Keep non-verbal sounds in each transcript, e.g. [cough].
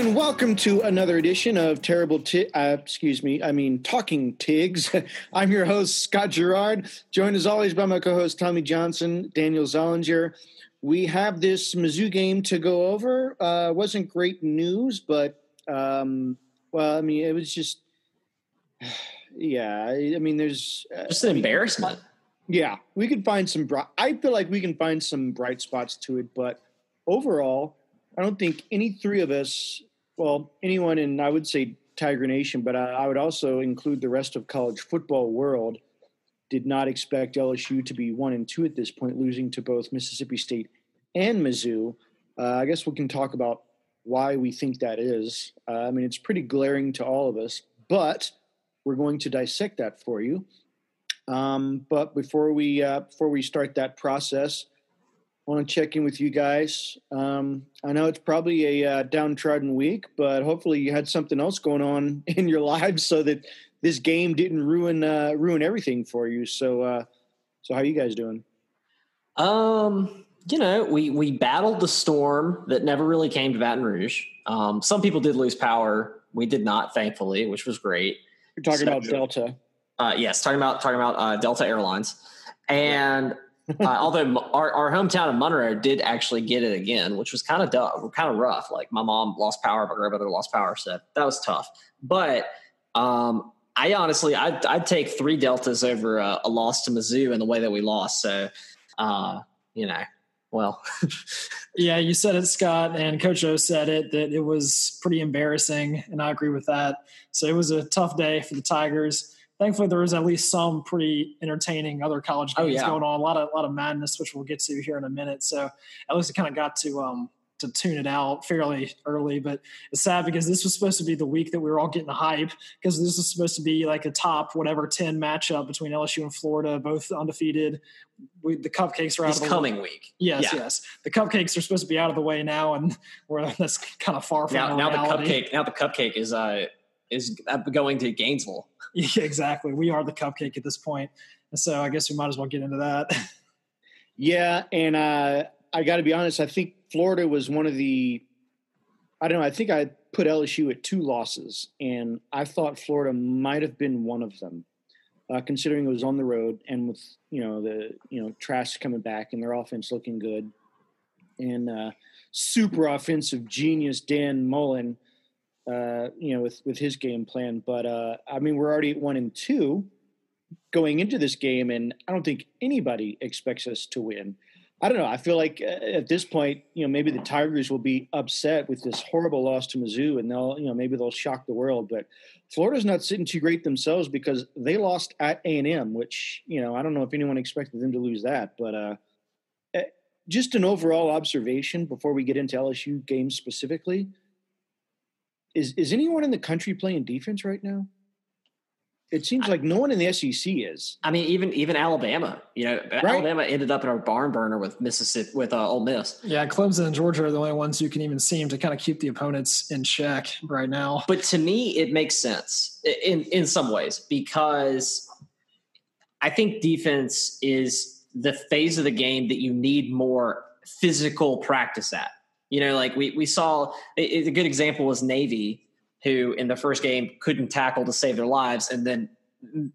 and welcome to another edition of Terrible T- uh, excuse me, I mean Talking Tigs. [laughs] I'm your host, Scott Gerard, joined as always by my co-host Tommy Johnson, Daniel Zollinger. We have this Mizzou game to go over. Uh, wasn't great news, but um, well, I mean, it was just, [sighs] yeah. I, I mean, there's uh, just an embarrassment. Yeah, we could find some. Bright, I feel like we can find some bright spots to it, but overall, I don't think any three of us, well, anyone in I would say Tiger Nation, but I, I would also include the rest of college football world, did not expect LSU to be one and two at this point, losing to both Mississippi State and Mizzou. Uh, I guess we can talk about why we think that is. Uh, I mean, it's pretty glaring to all of us, but we're going to dissect that for you. Um, but before we uh, before we start that process, want to check in with you guys. Um, I know it's probably a uh, downtrodden week, but hopefully you had something else going on [laughs] in your lives so that this game didn't ruin uh, ruin everything for you. So, uh, so how are you guys doing? Um, you know, we we battled the storm that never really came to Baton Rouge. Um, some people did lose power. We did not, thankfully, which was great. You're talking so, about Delta. Uh, yes, talking about talking about uh, Delta Airlines, and [laughs] uh, although our, our hometown of Monroe did actually get it again, which was kind of dumb, kind of rough. Like my mom lost power, my grandmother lost power, so that was tough. But um, I honestly, I'd, I'd, take three deltas over a, a, loss to Mizzou in the way that we lost. So, uh, you know, well, [laughs] yeah, you said it, Scott, and Coach O said it that it was pretty embarrassing, and I agree with that. So it was a tough day for the Tigers thankfully there was at least some pretty entertaining other college oh, games oh, yeah. going on. A lot of a lot of madness, which we'll get to here in a minute. So at least I kind of got to um, to tune it out fairly early. But it's sad because this was supposed to be the week that we were all getting the hype because this was supposed to be like a top whatever ten matchup between LSU and Florida, both undefeated. We, the cupcakes are out this of the coming way. week. Yes, yeah. yes. The cupcakes are supposed to be out of the way now, and [laughs] we're that's kind of far from now. Now the cupcake. Now the cupcake is uh is going to Gainesville. [laughs] Yeah, exactly. We are the cupcake at this point. And so I guess we might as well get into that. [laughs] yeah. And uh, I got to be honest, I think Florida was one of the, I don't know, I think I put LSU at two losses, and I thought Florida might have been one of them. Uh, considering it was on the road and with you know the you know Trask coming back and their offense looking good, and uh, super offensive genius Dan Mullen uh, you know, with with his game plan. But uh, I mean, we're already one and two going into this game, and I don't think anybody expects us to win. I don't know. I feel like uh, at this point, you know, maybe the Tigers will be upset with this horrible loss to Mizzou, and they'll, you know, maybe they'll shock the world. But Florida's not sitting too great themselves because they lost at A and M, which you know, I don't know if anyone expected them to lose that. But uh, eh, just an overall observation before we get into LSU games specifically is is anyone in the country playing defense right now? It seems like no one in the SEC is. I mean, even even Alabama. You know, right? Alabama ended up in a barn burner with Mississippi with uh, Ole Miss. Yeah, Clemson and Georgia are the only ones who can even seem to kind of keep the opponents in check right now. But to me, it makes sense in in some ways because I think defense is the phase of the game that you need more physical practice at. You know, like we we saw a, good example was Navy, who in the first game couldn't tackle to save their lives, and then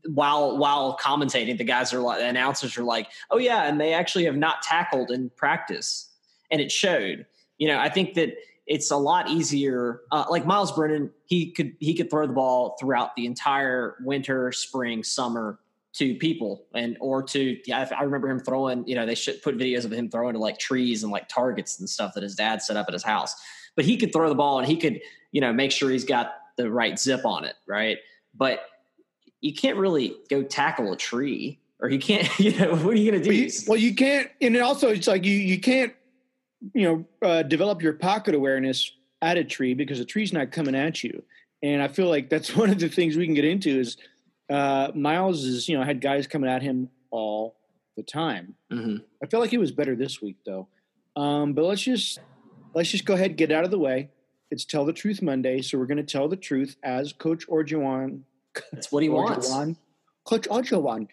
while while commentating, the guys are like the announcers are like, "Oh yeah," and they actually have not tackled in practice, and it showed. You know, I think that it's a lot easier. Uh, like Myles Brennan, he could he could throw the ball throughout the entire winter, spring, summer to people and or to yeah I remember him throwing you know they should put videos of him throwing to like trees and like targets and stuff that his dad set up at his house. But he could throw the ball and he could you know make sure he's got the right zip on it right? But you can't really go tackle a tree or you can't [laughs] you know what are you going to do? Well you, well you, can't and also it's like you you can't you know uh, develop your pocket awareness at a tree because a tree's not coming at you. And i feel like that's [laughs] one of the things we can get into is uh, Myles is, you know, had guys coming at him all the time. Mm-hmm. I feel like he was better this week though. Um, but let's just let's just go ahead and get out of the way. It's Tell the Truth Monday, so we're going to tell the truth as Coach Orgeron. That's what he wants. Coach Orgeron,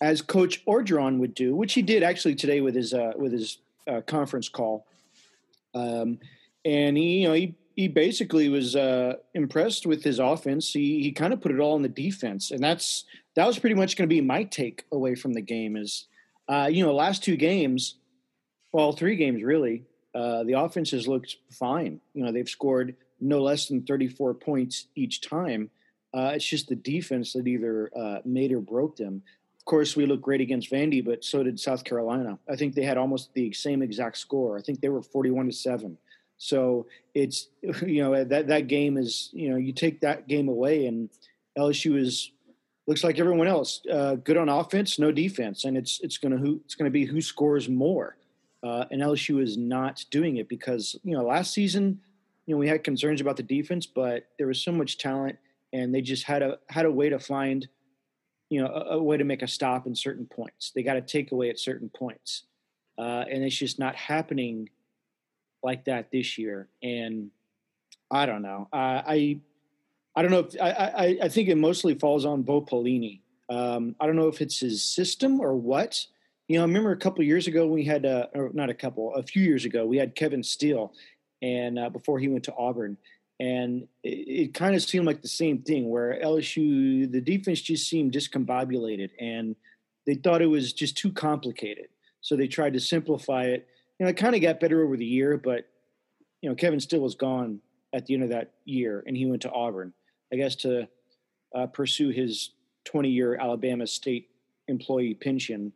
as Coach Orgeron would do, which he did actually today with his uh, with his uh, conference call. Um, and he, you know, he he basically was uh, impressed with his offense. He he kind of put it all in the defense, and that's that was pretty much going to be my take away from the game. Is uh, you know last two games, well three games really, uh, the offense has looked fine. You know they've scored no less than thirty four points each time. Uh, it's just the defense that either uh, made or broke them. Of course, we look great against Vandy, but so did South Carolina. I think they had almost the same exact score. I think they were forty-one to seven. So it's [laughs] you know that that game is you know you take that game away and LSU is looks like everyone else uh, good on offense, no defense, and it's it's gonna who it's gonna be who scores more. Uh, and LSU is not doing it because you know last season you know we had concerns about the defense, but there was so much talent and they just had a had a way to find you know a, a way to make a stop in certain points. They got to take away at certain points, uh, and it's just not happening like that this year. And I don't know. I I don't know if I, I, I think it mostly falls on Bo Pelini. Um, I don't know if it's his system or what. You know, I remember a couple years ago we had, uh, or not a couple, a few years ago we had Kevin Steele, and uh, before he went to Auburn, and it, it kind of seemed like the same thing where LSU the defense just seemed discombobulated, and they thought it was just too complicated, so they tried to simplify it you know, it kind of got better over the year, but you know, Kevin Steele was gone at the end of that year, and he went to Auburn, I guess, to uh, pursue his 20-year Alabama State employee pension.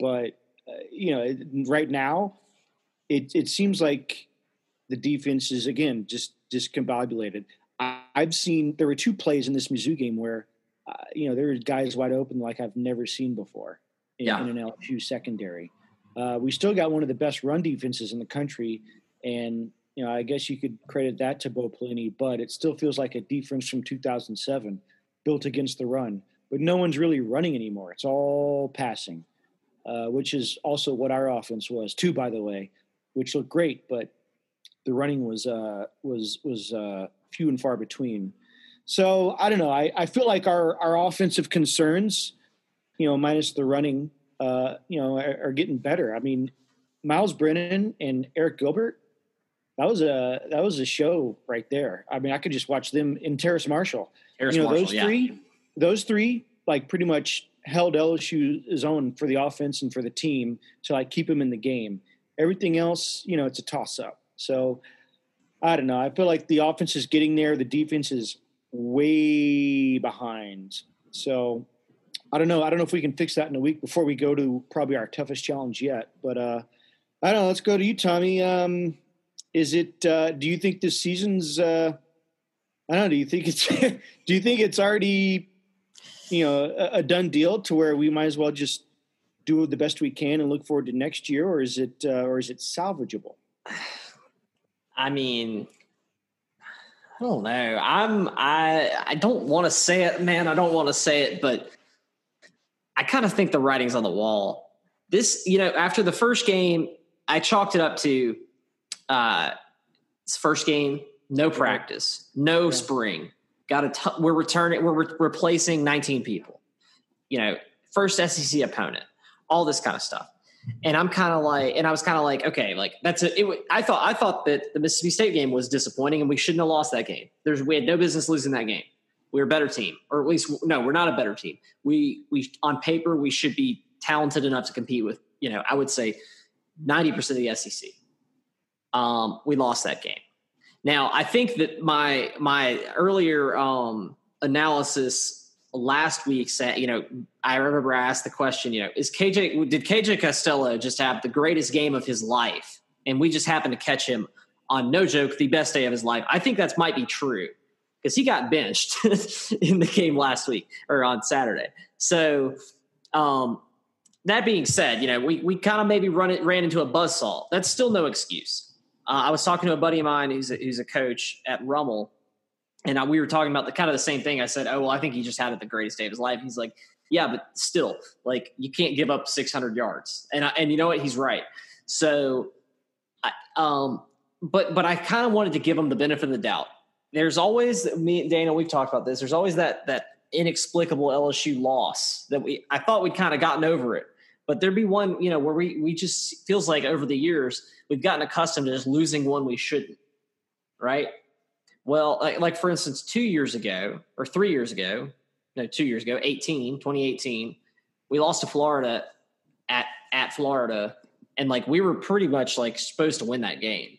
But uh, you know, right now, it it seems like the defense is again just discombobulated. I, I've seen there were two plays in this Mizzou game where uh, you know there were guys wide open like I've never seen before in, yeah. in an LSU secondary. Uh, we still got one of the best run defenses in the country, and you know I guess you could credit that to Bo Pelini, but it still feels like a defense from 2007 built against the run. But no one's really running anymore; it's all passing, uh, which is also what our offense was too, by the way, which looked great, but the running was uh, was was uh, few and far between. So I don't know. I, I feel like our our offensive concerns, you know, minus the running, uh, you know, are, are, getting better. I mean, Myles Brennan and Arik Gilbert, that was a that was a show right there. I mean, I could just watch them in Terrace Marshall. Terrace you know, Marshall, those yeah. three, those three, like pretty much held LSU's own for the offense and for the team to like keep them in the game. Everything else, you know, it's a toss up. So I don't know. I feel like the offense is getting there. The defense is way behind. So I don't know. I don't know if we can fix that in a week before we go to probably our toughest challenge yet. But uh, I don't know. Let's go to you, Tommy. Um, is it? Uh, do you think this season's? Uh, I don't know. Do you think it's? [laughs] do you think it's already, you know, a, a, done deal to where we might as well just do the best we can and look forward to next year, or is it? Uh, or is it salvageable? [sighs] I mean, I don't know. I'm I I don't want to say it, man. I don't want to say it, but I kind of think the writing's on the wall. This, you know, after the first game, I chalked it up to uh first game, no practice, no spring. Got a t- we're returning, we're re- replacing 19 people. You know, first SEC opponent, all this kind of stuff. And I'm kind of like, and I was kind of like, okay, like that's a, it. I thought, I thought that the Mississippi State game was disappointing, and we shouldn't have lost that game. There's, we had no business losing that game. We're a better team, or at least no, we're not a better team. We we on paper we should be talented enough to compete with. You know, I would say ninety percent of the SEC. Um, we lost that game. Now, I think that my my earlier um, analysis last week said, you know, I remember I asked the question, you know, is KJ did KJ Costello just have the greatest game of his life, and we just happened to catch him on no joke the best day of his life? I think that might be true because he got benched [laughs] in the game last week or on Saturday. So, um, that being said, you know, we, we kind of maybe run it, ran into a buzzsaw. That's still no excuse. Uh, I was talking to a buddy of mine who's a, who's a coach at Rummel, and I, we were talking about the kind of the same thing. I said, "Oh, well, I think he just had it the greatest day of his life." He's like, "Yeah, but still, like, you can't give up 600 yards." And I, and you know what? He's right. So, I, um, but but I kind of wanted to give him the benefit of the doubt there's always me and Dana, we've talked about this. There's always that that inexplicable LSU loss that we I thought we'd kind of gotten over it. But there'd be one, you know, where we we just feels like over the years we've gotten accustomed to just losing one we shouldn't. Right? Well, like, like for instance, two years ago or three years ago, no, two years ago, 18, 2018, we lost to Florida at at Florida, and like we were pretty much like supposed to win that game.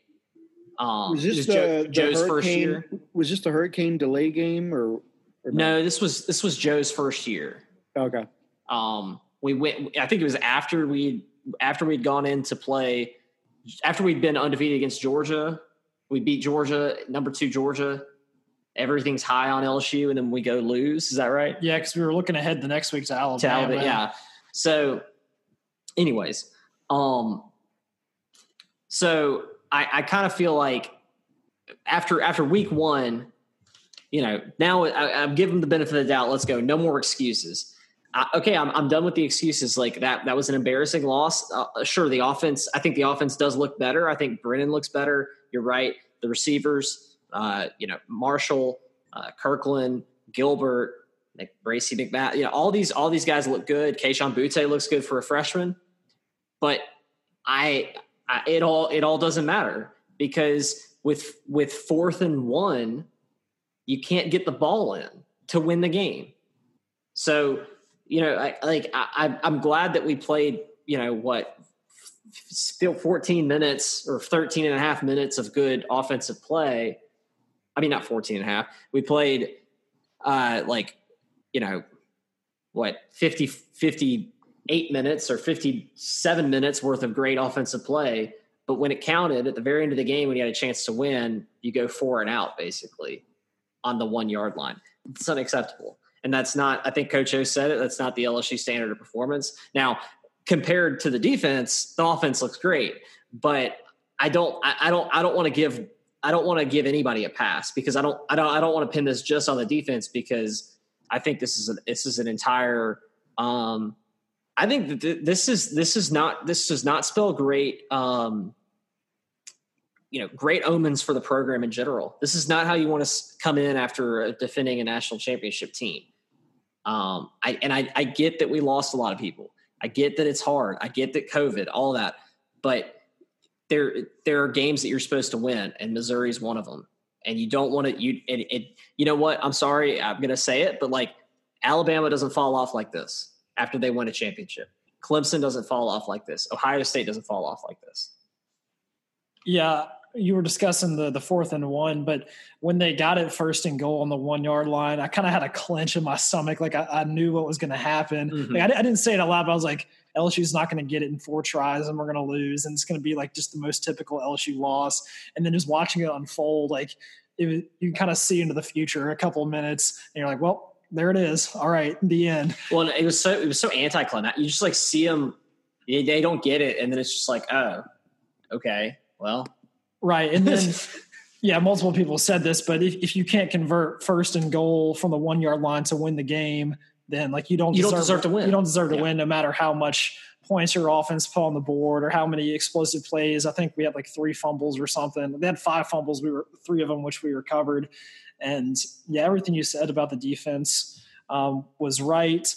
Um, was this was the, Joe, the Joe's first year? Was this the hurricane delay game or, or no? This was this was Joe's first year. Okay. Um, we went. I think it was after we after we'd gone in to play after we'd been undefeated against Georgia. We beat Georgia, number two Georgia. Everything's high on LSU, and then we go lose. Is that right? Yeah, because we were looking ahead the next week to Alabama. To Alabama yeah. So, anyways, um, so I, I kind of feel like after after week one, you know, now I, I'm giving the benefit of the doubt. Let's go. No more excuses. Uh, okay, I'm I'm done with the excuses. Like that that was an embarrassing loss. Uh, sure, the offense. I think the offense does look better. I think Brennan looks better. You're right. The receivers, uh, you know, Marshall, uh, Kirklin, Gilbert, like Racey McMath. You know, all these all these guys look good. Kayshon Boutte looks good for a freshman, but I, it all it all doesn't matter because with with fourth and one, you can't get the ball in to win the game. So you know, I, like I, I'm glad that we played. You know what? Still 14 minutes or 13 and a half minutes of good offensive play. I mean, not 14 and a half. We played uh, like, you know, what, 50, 50 eight minutes or 57 minutes worth of great offensive play. But when it counted at the very end of the game, when you had a chance to win, you go four and out basically on the one yard line. It's unacceptable. And that's not, I think Coach O said it, that's not the LSU standard of performance. Now, compared to the defense, the offense looks great, but I don't, I, I don't, I don't want to give, I don't want to give anybody a pass because I don't, I don't, I don't want to pin this just on the defense because I think this is a, this is an entire, um, I think that this is this is not this does not spell great um, you know great omens for the program in general. This is not how you want to come in after defending a national championship team. Um, I, and I, I get that we lost a lot of people. I get that it's hard. I get that COVID, all that, but there there are games that you're supposed to win, and Missouri is one of them. And you don't want to you it, it you know what? I'm sorry, I'm going to say it, but like Alabama doesn't fall off like this after they win a championship. Clemson doesn't fall off like this. Ohio State doesn't fall off like this. Yeah, you were discussing the the fourth and one, but when they got it first and goal on the one yard line, I kind of had a clench in my stomach. Like I, I knew what was going to happen. Mm-hmm. Like I, I, didn't say it out loud, but I was like, LSU's not going to get it in four tries, and we're going to lose, and it's going to be like just the most typical LSU loss. And then just watching it unfold, like it, you kind of see into the future a couple of minutes, and you're like, well, there it is. All right, the end. Well, it was so it was so anticlimactic. You just like see them, they don't get it, and then it's just like, oh, okay, well, right, and then. [laughs] yeah, multiple people said this, but if, if you can't convert first and goal from the one yard line to win the game, then like you don't you deserve, don't deserve to win. You don't deserve to win, no matter how much points your offense put on the board or how many explosive plays. I think we had like three fumbles or something. They had five fumbles. We were three of them which we recovered. And yeah, everything you said about the defense um, was right.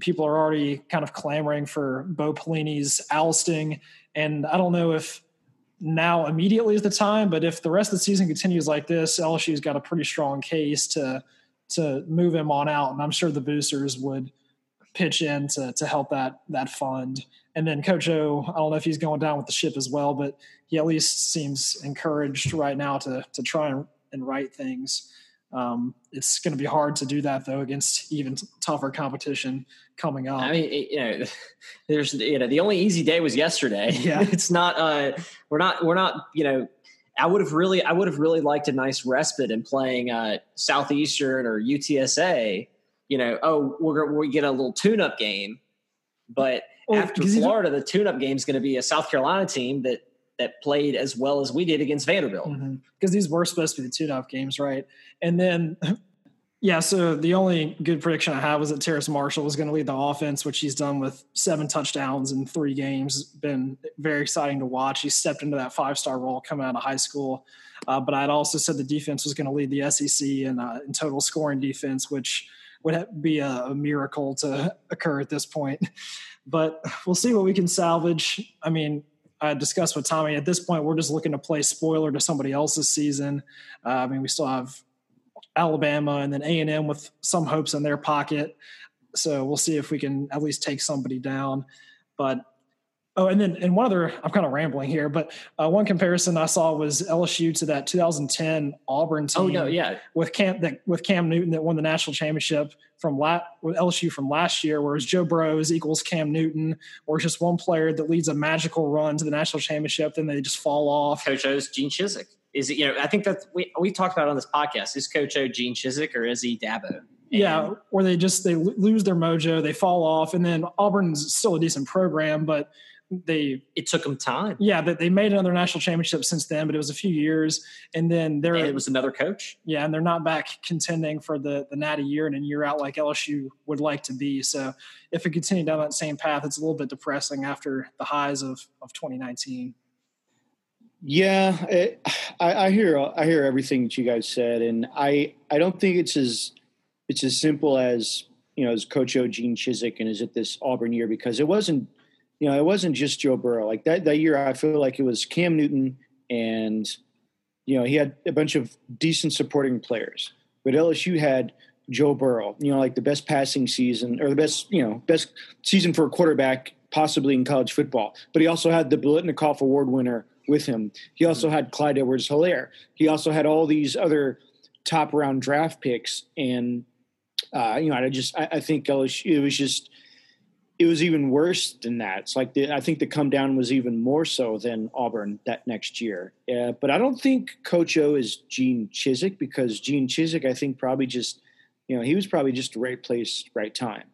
People are already kind of clamoring for Bo Pelini's ousting. And I don't know if now immediately is the time, but if the rest of the season continues like this, LSU's got a pretty strong case to to move him on out. And I'm sure the boosters would pitch in to, to help that that fund. And then Coach O, I don't know if he's going down with the ship as well, but he at least seems encouraged right now to to try and, and right things. Um, it's going to be hard to do that though against even t- tougher competition coming up. I mean, you know, [laughs] there's you know the only easy day was yesterday. Yeah, [laughs] it's not. Uh, we're not. We're not. You know, I would have really. I would have really liked a nice respite in playing uh, Southeastern or UTSA. You know, oh, we're we get a little tune-up game, but well, after Florida, the tune-up game is going to be a South Carolina team that that played as well as we did against Vanderbilt. Because mm-hmm. these were supposed to be the tune-up games, right? And then, [laughs] yeah. So the only good prediction I had was that Terrace Marshall was going to lead the offense, which he's done with seven touchdowns in three games. Been very exciting to watch. He stepped into that five-star role coming out of high school. Uh, but I'd also said the defense was going to lead the SEC in, uh, in total scoring defense, which would be a, a miracle to [laughs] occur at this point. [laughs] But we'll see what we can salvage. I mean, I discussed with Tommy, at this point, we're just looking to play spoiler to somebody else's season. Uh, I mean, we still have Alabama and then A and M with some hopes in their pocket. So we'll see if we can at least take somebody down. But Oh, and then and one other, I'm kind of rambling here, but uh, one comparison I saw was LSU to that 2010 Auburn team. Oh no, yeah, with Cam that with Cam Newton that won the national championship from la- LSU from last year, whereas Joe Burrows equals Cam Newton, or just one player that leads a magical run to the national championship, then they just fall off. Coach O's Gene Chizik is it? You know, I think that we we talked about on this podcast. Is Coach O Gene Chizik or is he Dabo? Yeah, or they just they lose their mojo, they fall off, and then Auburn's still a decent program, but they it took them time. Yeah, that they made another national championship since then, but it was a few years, and then they're it was another coach. Yeah, and they're not back contending for the the natty year in and year out like LSU would like to be. So if it continued down that same path, it's a little bit depressing after the highs of of 2019. Yeah, it, I, I hear I hear everything that you guys said, and I I don't think it's as it's as simple as you know as Coach O Gene Chizik and is it this Auburn year because it wasn't you know, it wasn't just Joe Burrow. Like that that year, I feel like it was Cam Newton, and you know, he had a bunch of decent supporting players. But LSU had Joe Burrow. You know, like the best passing season or the best you know best season for a quarterback possibly in college football. But he also had the Biletnikoff Award winner with him. He also had Clyde Edwards Helaire. He also had all these other top round draft picks, and uh, you know, I just I, I think LSU it was just it was even worse than that. It's like the, I think the come down was even more so than Auburn that next year. Uh, but I don't think Coach O is Gene Chizik because Gene Chizik, I think, probably just, you know, he was probably just the right place, right time.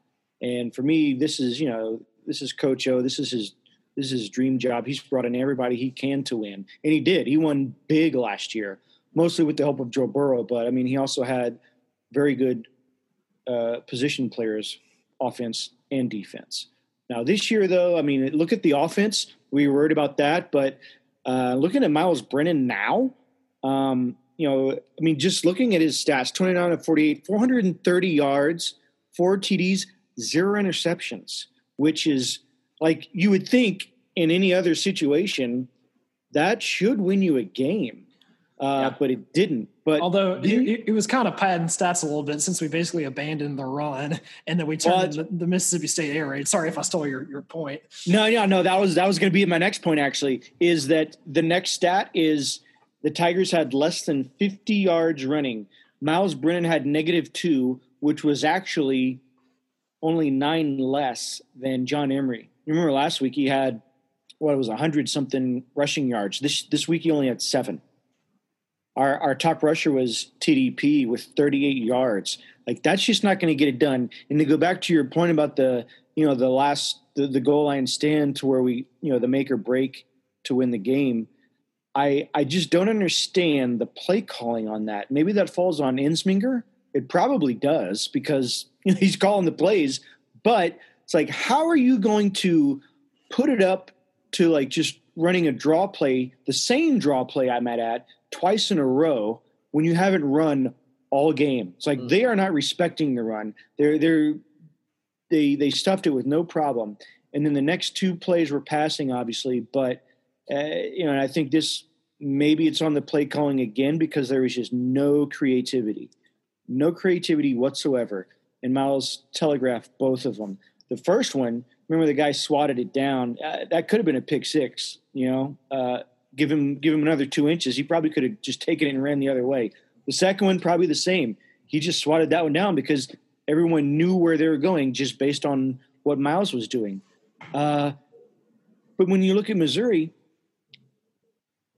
And for me, this is, you know, this is Coach O. This is his, this is his dream job. He's brought in everybody he can to win, and he did. He won big last year, mostly with the help of Joe Burrow. But I mean, he also had very good uh, position players, offense and defense. Now, this year, though, I mean, look at the offense. We worried about that, but uh, looking at Myles Brennan now, um, you know, I mean, just looking at his stats 29 of 48, 430 yards, four TDs, zero interceptions, which is like you would think in any other situation that should win you a game uh, yeah. but it didn't. But although it, it, was kind of padding stats a little bit since we basically abandoned the run [laughs] and then we turned well, the, the, Mississippi State air raid. Sorry if I stole your, your point. No, yeah, no, that was that was going to be my next point. Actually, is that the next stat is the Tigers had less than 50 yards running. Myles Brennan had negative two, which was actually only nine less than John Emery. You remember last week he had what it was hundred something rushing yards. This this week he only had seven. Our, our top rusher was TDP with 38 yards. Like that's just not going to get it done. And to go back to your point about the, you know, the last the, the goal line stand to where we, you know, the make or break to win the game. I I just don't understand the play calling on that. Maybe that falls on Ensminger. It probably does because [laughs] you know, he's calling the plays. But it's like, how are you going to put it up to like just running a draw play, the same draw play I'm at, twice in a row when you haven't run all game. It's like mm-hmm. they are not respecting the run. They're they're they they stuffed it with no problem. And then the next two plays were passing, obviously, but uh, you know, and I think this maybe it's on the play calling again because there was just no creativity, no creativity whatsoever. And Myles telegraphed both of them. The first one, remember the guy swatted it down. Uh, that could have been a pick six, you know. Uh, give him give him another two inches, he probably could have just taken it and ran the other way. The second one probably the same. He just swatted that one down because everyone knew where they were going just based on what Myles was doing. Uh, but when you look at Missouri,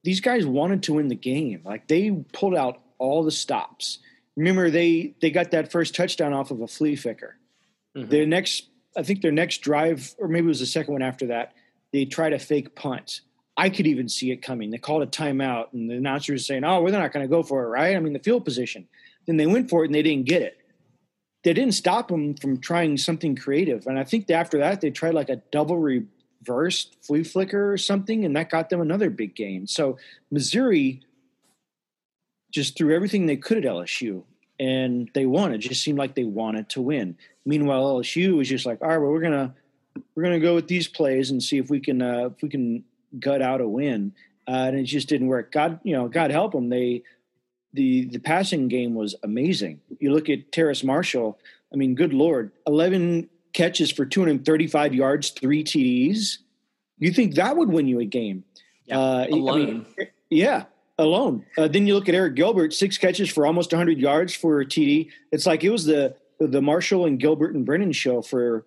these guys wanted to win the game. Like they pulled out all the stops. Remember, they they got that first touchdown off of a flea flicker. Mm-hmm. Their next, I think their next drive, or maybe it was the second one after that, they tried a fake punt. I could even see it coming. They called a timeout, and the announcer was saying, "Oh, they're not going to go for it, right?" I mean, the field position. Then they went for it, and they didn't get it. They didn't stop them from trying something creative, and I think after that they tried like a double reverse flea flicker or something, and that got them another big gain. So Missouri just threw everything they could at LSU, and they won. It just seemed like they wanted to win. Meanwhile, LSU was just like, "All right, well, we're gonna we're gonna go with these plays and see if we can uh, if we can gut out a win, uh, and it just didn't work. God, you know, God help them. They the the passing game was amazing. You look at Terrace Marshall. I mean, good lord, eleven catches for 235 yards, three TDs. You think that would win you a game? Yeah, uh, alone. I mean, yeah, alone. Uh, then you look at Arik Gilbert, six catches for almost 100 yards for a TD. It's like it was the the Marshall and Gilbert and Brennan show for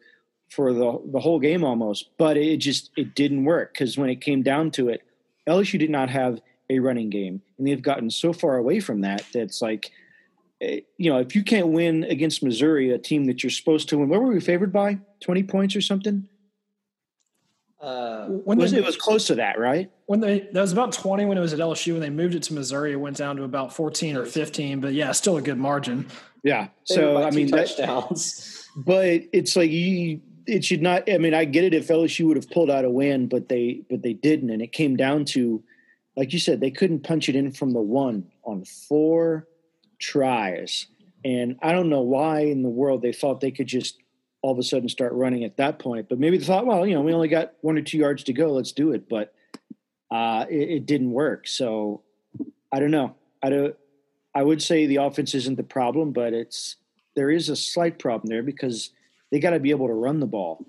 for the the whole game almost. But it just it didn't work because when it came down to it, LSU did not have a running game, and they've gotten so far away from that that it's like, eh, you know, if you can't win against Missouri, a team that you're supposed to win, what were we favored by? Twenty points or something? Uh, when was, they, it was close to that, right? When they that was about twenty when it was at LSU. When they moved it to Missouri, it went down to about fourteen or fifteen. But yeah, still a good margin. Yeah. So I mean, touchdowns. That, [laughs] but it's like you. It should not. I mean, I get it if LSU would have pulled out a win, but they but they didn't, and it came down to like you said, they couldn't punch it in from the one on four tries. And I don't know why in the world they thought they could just all of a sudden start running at that point. But maybe they thought, well, you know, we only got one or two yards to go. Let's do it. But uh, it, it, didn't work. So I don't know. I don't. I would say the offense isn't the problem, but it's there is a slight problem there because they got to be able to run the ball.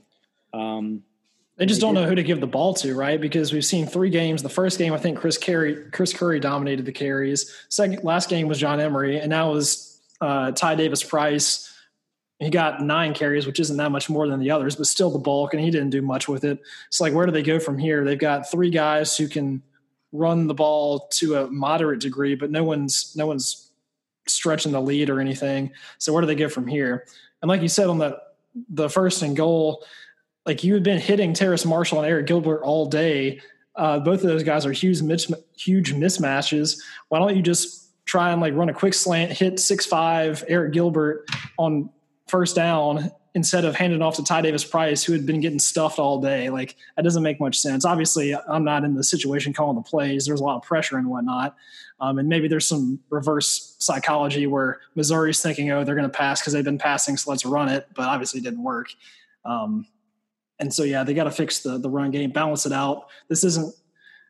Um, they just don't know who to give the ball to, right? Because we've seen three games. The first game, I think Chris Curry, Chris Curry dominated the carries. Second, last game was John Emery, and now was uh, Ty Davis Price. He got nine carries, which isn't that much more than the others, but still the bulk, and he didn't do much with it. It's like, where do they go from here? They've got three guys who can run the ball to a moderate degree, but no one's no one's stretching the lead or anything. So where do they go from here? And like you said on the the first and goal, like you had been hitting Terrace Marshall and Arik Gilbert all day. Uh, both of those guys are huge, huge mismatches. Why don't you just try and like run a quick slant, hit six five Arik Gilbert on first down instead of handing off to Ty Davis Price, who had been getting stuffed all day? Like that doesn't make much sense. Obviously, I'm not in the situation calling the plays. There's a lot of pressure and whatnot, um, and maybe there's some reverse psychology where Missouri's thinking, oh, they're going to pass because they've been passing, so let's run it. But obviously, it didn't work. Um, and so yeah, they got to fix the the run game, balance it out. This isn't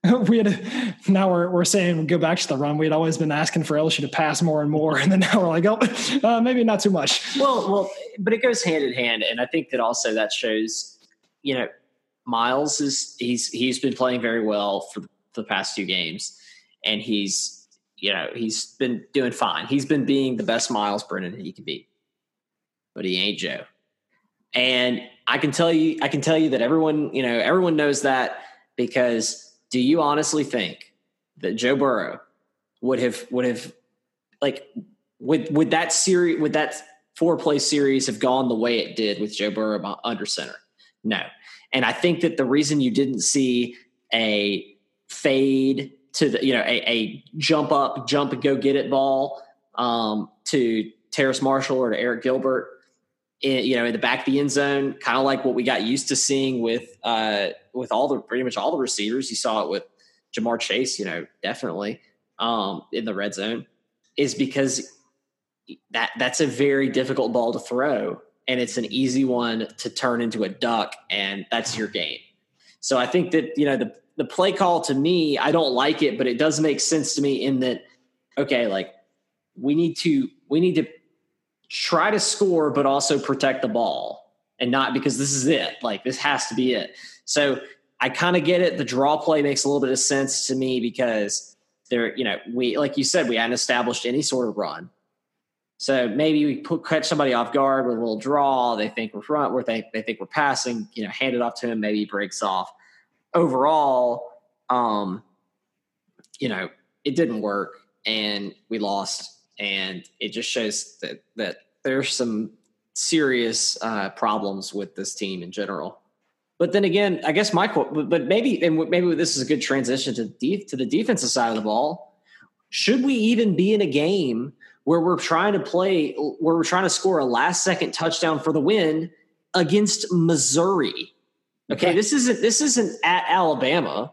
[laughs] we had now we're we're saying go back to the run. We had always been asking for LSU to pass more and more, [laughs] and then now we're like, oh, [laughs] uh, maybe not too much. Well, well, but it goes hand in hand, and I think that also that shows, you know, Myles is he's he's been playing very well for the, for the past two games, and he's you know he's been doing fine. He's been being the best Myles Brennan he can be, but he ain't Joe. And I can tell you, I can tell you that everyone, you know, everyone knows that because do you honestly think that Joe Burrow would have would have like would would that series would that four play series have gone the way it did with Joe Burrow under center? No. And I think that the reason you didn't see a fade to the you know a, a jump up, jump and go get it ball um, to Terrace Marshall or to Arik Gilbert in, you know, in the back of the end zone, kind of like what we got used to seeing with uh, with all the pretty much all the receivers. You saw it with Ja'Marr Chase, you know, definitely um, in the red zone, is because that that's a very difficult ball to throw, and it's an easy one to turn into a duck, and that's your game. So I think that you know the the play call to me, I don't like it, but it does make sense to me in that okay, like we need to we need to try to score, but also protect the ball and not because this is it. Like this has to be it. So I kind of get it. The draw play makes a little bit of sense to me because there, you know, we like you said, we hadn't established any sort of run. So maybe we put catch somebody off guard with a little draw. They think we're front, where they they think we're passing. You know, hand it off to him. Maybe he breaks off. Overall, um, you know, it didn't work, and we lost and it just shows that that there's some serious uh, problems with this team in general. But then again, I guess my quote but maybe and maybe this is a good transition to def, to the defensive side of the ball. Should we even be in a game where we're trying to play where we're trying to score a last second touchdown for the win against Missouri? Okay, okay. this isn't this isn't at Alabama.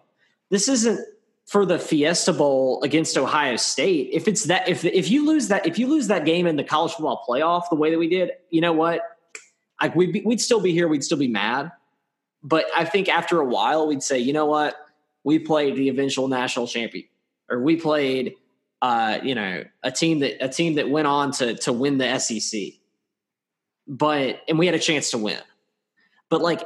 This isn't for the Fiesta Bowl against Ohio State, if it's that if if you lose that if you lose that game in the college football playoff the way that we did, you know what? Like we'd be, we'd still be here, we'd still be mad. But I think after a while, we'd say, you know what? we played the eventual national champion, or we played, uh, you know, a team that a team that went on to to win the SEC. But and we had a chance to win. But like,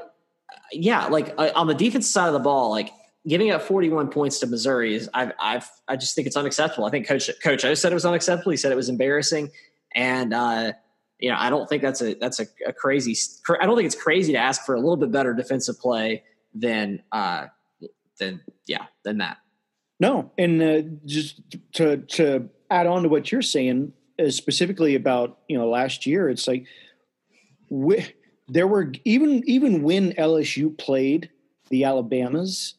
yeah, like uh, on the defense side of the ball, like giving up 41 points to Missouri is I've I've I just think it's unacceptable. I think Coach Coach O said it was unacceptable. He said it was embarrassing, and uh, you know I don't think that's a that's a, a, crazy. I don't think it's crazy to ask for a little bit better defensive play than uh, than yeah than that. No, and uh, just to to add on to what you're saying, uh, specifically about you know last year, it's like we, there were even even when LSU played the Alabamas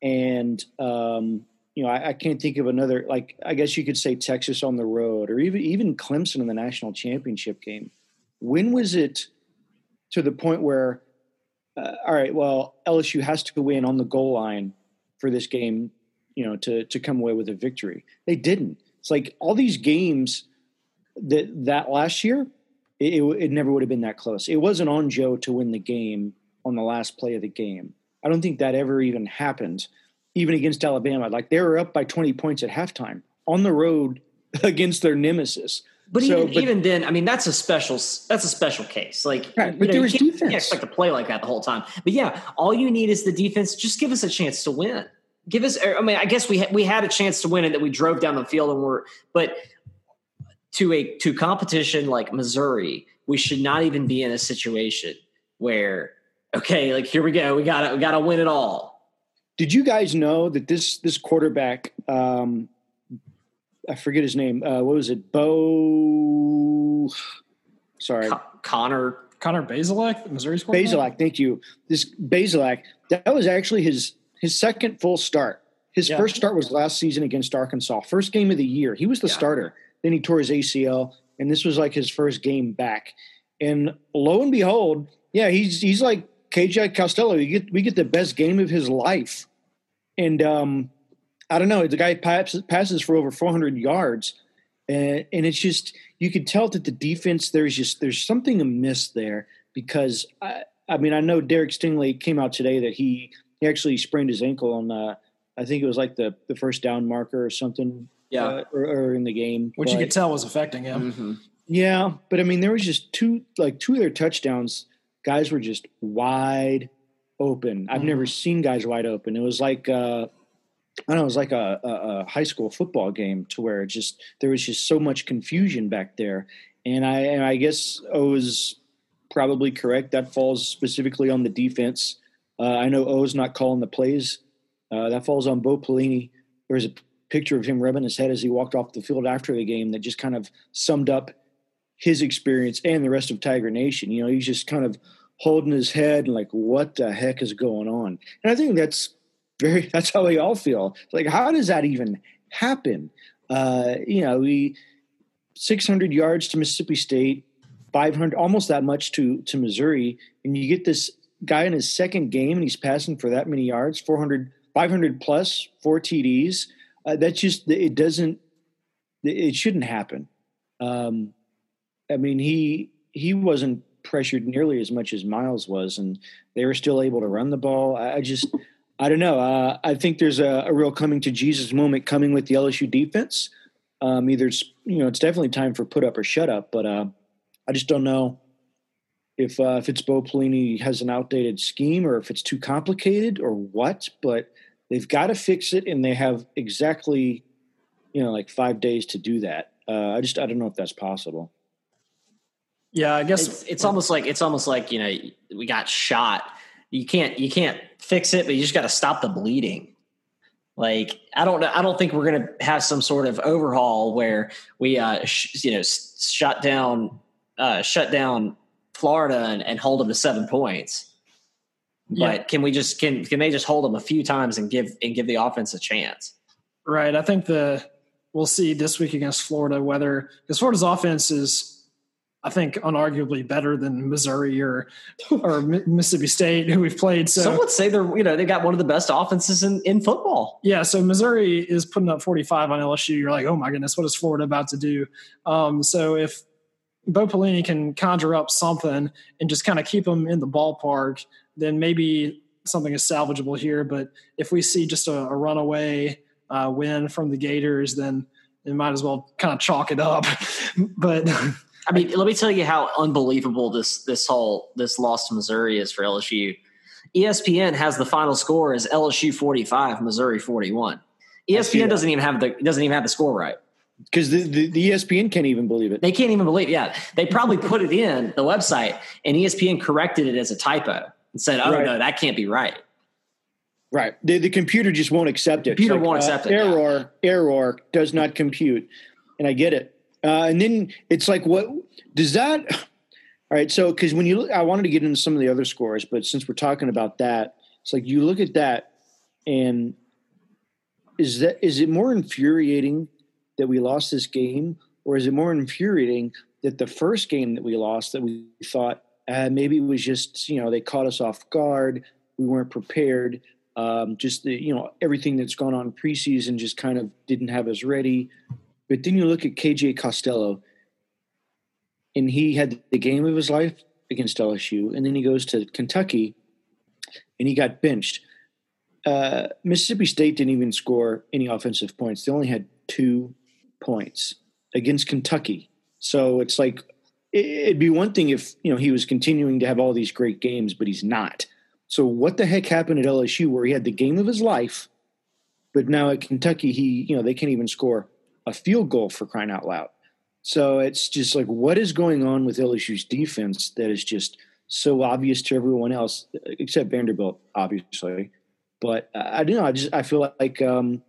and um, you know I, I, can't think of another like I guess you could say Texas on the road or even even Clemson in the national championship game. When was it to the point where uh, all right, well LSU has to win on the goal line for this game, you know, to to come away with a victory. They didn't. It's like all these games that that last year, it, it, it never would have been that close. It wasn't on Joe to win the game on the last play of the game. I don't think that ever even happened, even against Alabama. Like they were up by 20 points at halftime on the road [laughs] against their nemesis. But, so, even, but even then, I mean, that's a special that's a special case. Like, right, but know, there was you defense. You can't expect to play like that the whole time. But yeah, all you need is the defense. Just give us a chance to win. Give us. Er, I mean, I guess we ha- we had a chance to win it that we drove down the field and we're. But to a to competition like Missouri, we should not even be in a situation where okay, like here we go, we got to we got to win it all. Did you guys know that this this quarterback, um, I forget his name. Uh, what was it? Bo. Sorry, Con- Connor Connor Bazelak, Missouri's quarterback. Bazelak, thank you. This Bazelak, that was actually his his second full start. His yeah. first start was last season against Arkansas, first game of the year. He was the yeah. starter. Then he tore his ACL, and this was like his first game back. And lo and behold, yeah, he's he's like KJ Costello, you get we get the best game of his life, and um, I don't know. The guy passes, passes for over 400 yards, and, and it's just you could tell that the defense there's just there's something amiss there because I, I mean I know Derek Stingley came out today that he he actually sprained his ankle on uh, I think it was like the the first down marker or something yeah uh, or, or, in the game which but, you could tell was affecting him. Mm-hmm. Yeah, but I mean there was just two like two of their touchdowns guys were just wide open. I've mm-hmm. never seen guys wide open. It was like uh, I don't know, it was like a, a, a, high school football game to where just there was just so much confusion back there. And I and I guess O is probably correct. That falls specifically on the defense. Uh, I know O's not calling the plays. Uh, that falls on Bo Pelini. There's a picture of him rubbing his head as he walked off the field after the game that just kind of summed up his experience and the rest of Tiger Nation. You know, he's just kind of holding his head and like, what the heck is going on? And I think that's very, [laughs] that's how we all feel. Like, how does that even happen? Uh, you know, we 600 yards to Mississippi State, 500, almost that much to, to Missouri. And you get this guy in his second game and he's passing for that many yards, 400, 500 plus, four TDs. Uh, that's just, it doesn't, it shouldn't happen. Um, I mean, he he wasn't pressured nearly as much as Myles was, and they were still able to run the ball. I, just, I don't know. Uh, I think there's a, a, real coming to Jesus moment coming with the LSU defense. Um, either it's you know it's definitely time for put up or shut up, but uh, I just don't know if uh, if it's Bo Pelini has an outdated scheme or if it's too complicated or what. But they've got to fix it, and they have exactly you know like five days to do that. Uh, I just I don't know if that's possible. Yeah, I guess it's, it's almost like it's almost like you know we got shot. You can't you can't fix it, but you just got to stop the bleeding. Like I don't I don't think we're gonna have some sort of overhaul where we uh sh- you know shut down uh shut down Florida and, and hold them to seven points. Yeah. But can we just can can they just hold them a few times and give and give the offense a chance? Right. I think the we'll see this week against Florida whether because Florida's offense is I think unarguably better than Missouri or or Mississippi State, who we've played. So some would say they're you know they got one of the best offenses in, in football. Yeah, so Missouri is putting up 45 on LSU. You're like, oh my goodness, what is Florida about to do? Um, so if Bo Pelini can conjure up something and just kind of keep them in the ballpark, then maybe something is salvageable here. But if we see just a, a runaway uh, win from the Gators, then it might as well kind of chalk it up. [laughs] but I mean, let me tell you how unbelievable this this whole this loss to Missouri is for LSU. ESPN has the final score as LSU 45, Missouri 41. ESPN doesn't even have the doesn't even have the score right because the, the, the, ESPN can't even believe it. They can't even believe. It. Yeah, they probably put it in the website, and ESPN corrected it as a typo and said, "Oh right. no, that can't be right." Right. The, the computer just won't accept it. Computer like, won't uh, accept it. Error, yeah. error does not compute, and I get it. Uh, and then it's like, what does that? All right. So, because when you look, I wanted to get into some of the other scores, but since we're talking about that, it's like you look at that, and is that is it more infuriating that we lost this game, or is it more infuriating that the first game that we lost that we thought uh, maybe it was just you know they caught us off guard, we weren't prepared, um, just the you know everything that's gone on preseason just kind of didn't have us ready. But then you look at KJ Costello, and he had the game of his life against LSU, and then he goes to Kentucky, and he got benched. Uh, Mississippi State didn't even score any offensive points. They only had two points against Kentucky. So it's like it'd be one thing if you know he was continuing to have all these great games, but he's not. So what the heck happened at LSU where he had the game of his life, but now at Kentucky he you know they can't even score a field goal for crying out loud. So it's just like what is going on with LSU's defense that is just so obvious to everyone else except Vanderbilt, obviously. But I, don't know. I just I feel like um,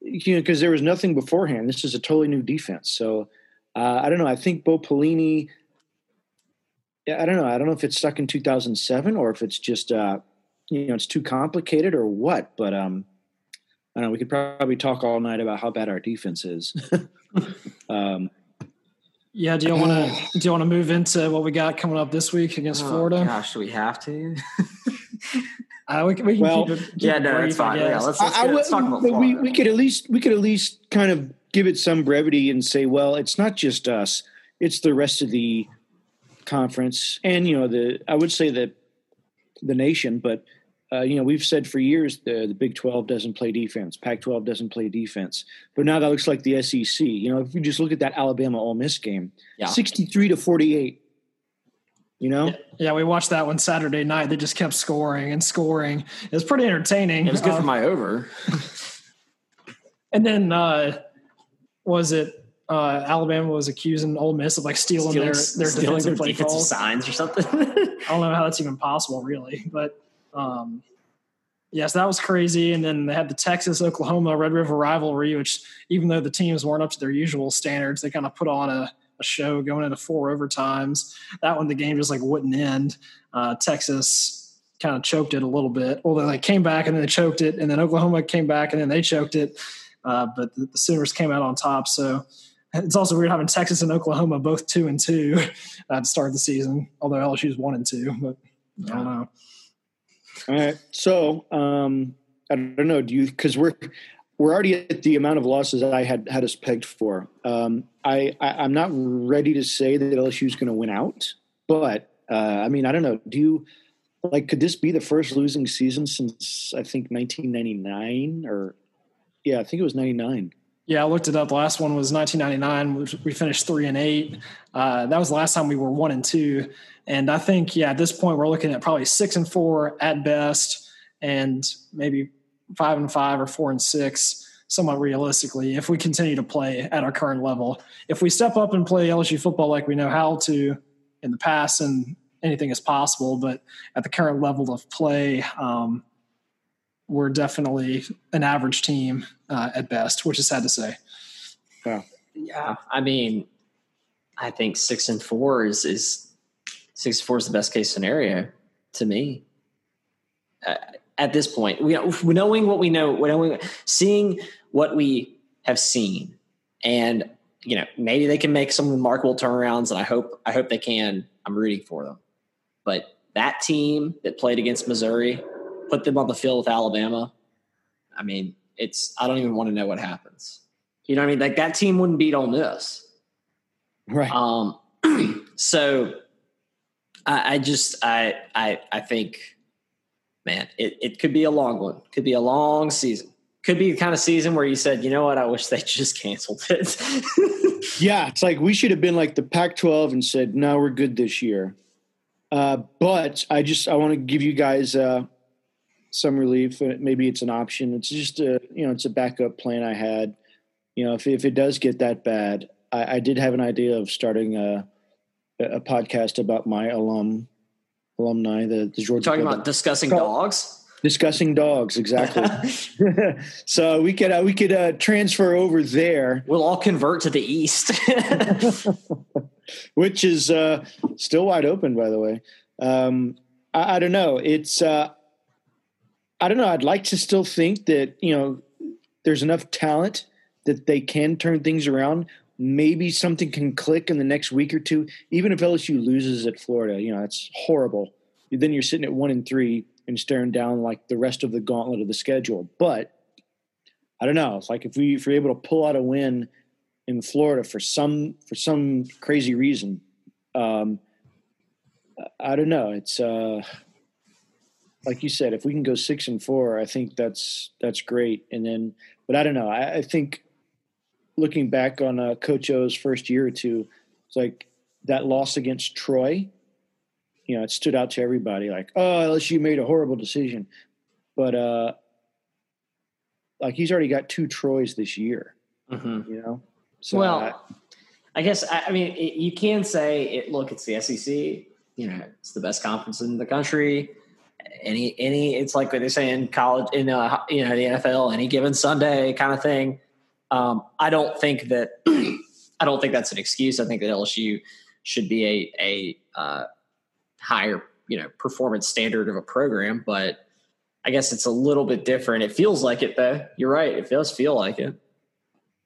you know because there was nothing beforehand. This is a totally new defense. So uh, I don't know. I think Bo Pelini. I don't know. I don't know if it's stuck in 2007 or if it's just uh, you know it's too complicated or what. But um, I don't know. We could probably talk all night about how bad our defense is. [laughs] um, yeah. Do you want to [sighs] do you want to move into what we got coming up this week against oh, Florida? Gosh, do we have to? [laughs] Uh, we, we, can well, keep it, keep yeah, no, it's fine. Yeah, let's, let's, I, let's talk about Florida. We, we could at least we could at least kind of give it some brevity and say, well, it's not just us; it's the rest of the conference, and you know, the I would say that the nation. But uh, you know, we've said for years the, the Big Twelve doesn't play defense, Pac twelve doesn't play defense, but now that looks like the SEC. You know, if you just look at that Alabama Ole Miss game, yeah. sixty three to forty eight you know? Yeah, we watched that one Saturday night. They just kept scoring and scoring. It was pretty entertaining. It was good uh, for my over. [laughs] and then uh, was it uh, Alabama was accusing Ole Miss of like stealing, stealing their their stealing defensive play defensive calls. signs or something. I don't know how that's even possible, really. But um, yes, that was crazy. And then they had the Texas Oklahoma Red River rivalry, which even though the teams weren't up to their usual standards, they kind of put on a a show going into four overtimes. That one, the game just like wouldn't end. Uh, Texas kind of choked it a little bit. Well, they like came back and then they choked it, and then Oklahoma came back and then they choked it. Uh, but the, the Sooners came out on top. So it's also weird having Texas and Oklahoma both two and two [laughs] uh, to start the season. Although LSU's one and two, but I don't know. All right, so um, I don't know. Do you because we're we're already at the amount of losses I had had us pegged for. Um, I, I am not ready to say that LSU is going to win out, but uh, I mean I don't know. Do you like could this be the first losing season since I think 1999 or yeah I think it was 99. Yeah, I looked it up. The last one was 1999. We finished three and eight. Uh, that was the last time we were one and two. And I think, yeah, at this point, we're looking at probably six and four at best, and maybe five and five or four and six somewhat realistically if we continue to play at our current level. If we step up and play LSU football like we know how to in the past, and anything is possible, but at the current level of play, um, we're definitely an average team uh, at best, which is sad to say. Yeah, yeah. I mean, I think six and four is is six and four is the best case scenario to me. Uh, at this point. We knowing what we know, knowing, seeing what we have seen, and you know maybe they can make some remarkable turnarounds, and I hope I hope they can. I'm rooting for them, but that team that played against Missouri, put them on the field with Alabama. I mean, it's I don't even want to know what happens. You know what I mean? Like that team wouldn't beat Ole Miss, right? Um, [clears throat] so I, I just I I I think man, it, it could be a long one. Could be a long season. Could be the kind of season where you said, you know what, I wish they [laughs] just canceled it. [laughs] yeah, it's like we should have been like the Pac-12 and said, no, we're good this year. Uh, but I just I want to give you guys uh, some relief. Maybe it's an option. It's just a you know it's a backup plan I had. You know, if if it does get that bad, I, I did have an idea of starting a a podcast about my alum alumni, the, the Georgia. Talking about discussing dogs. Discussing dogs, exactly. [laughs] [laughs] so we could uh, we could uh, transfer over there. We'll all convert to the east, [laughs] which is uh, still wide open, by the way. Um, I, I, don't know. It's uh, I don't know. I'd like to still think that you know there's enough talent that they can turn things around maybe something can click in the next week or two. Even if LSU loses at Florida, you know that's horrible. Then you're sitting at one and three and staring down like the rest of the gauntlet of the schedule. But I don't know. It's like if we if we're able to pull out a win in Florida for some for some crazy reason, um, I don't know. It's uh, like you said, if we can go six and four, I think that's that's great. And then, but I don't know. I, I think looking back on uh, Coach O's first year or two, it's like that loss against Troy. You know, it stood out to everybody. Like, oh, LSU made a horrible decision, but uh, like he's already got two Troys this year. Mm-hmm. You know, so well, I, I guess I, I mean it, you can say it. Look, it's the SEC. You know, it's the best conference in the country. Any, any, it's like what they say in college, in uh, you know the NFL, any given Sunday kind of thing um, I don't think that [clears throat] I don't think that's an excuse. I think that LSU should be a a uh, higher you know performance standard of a program, but I guess it's a little bit different. It feels like it though. You're right. It does feel like it.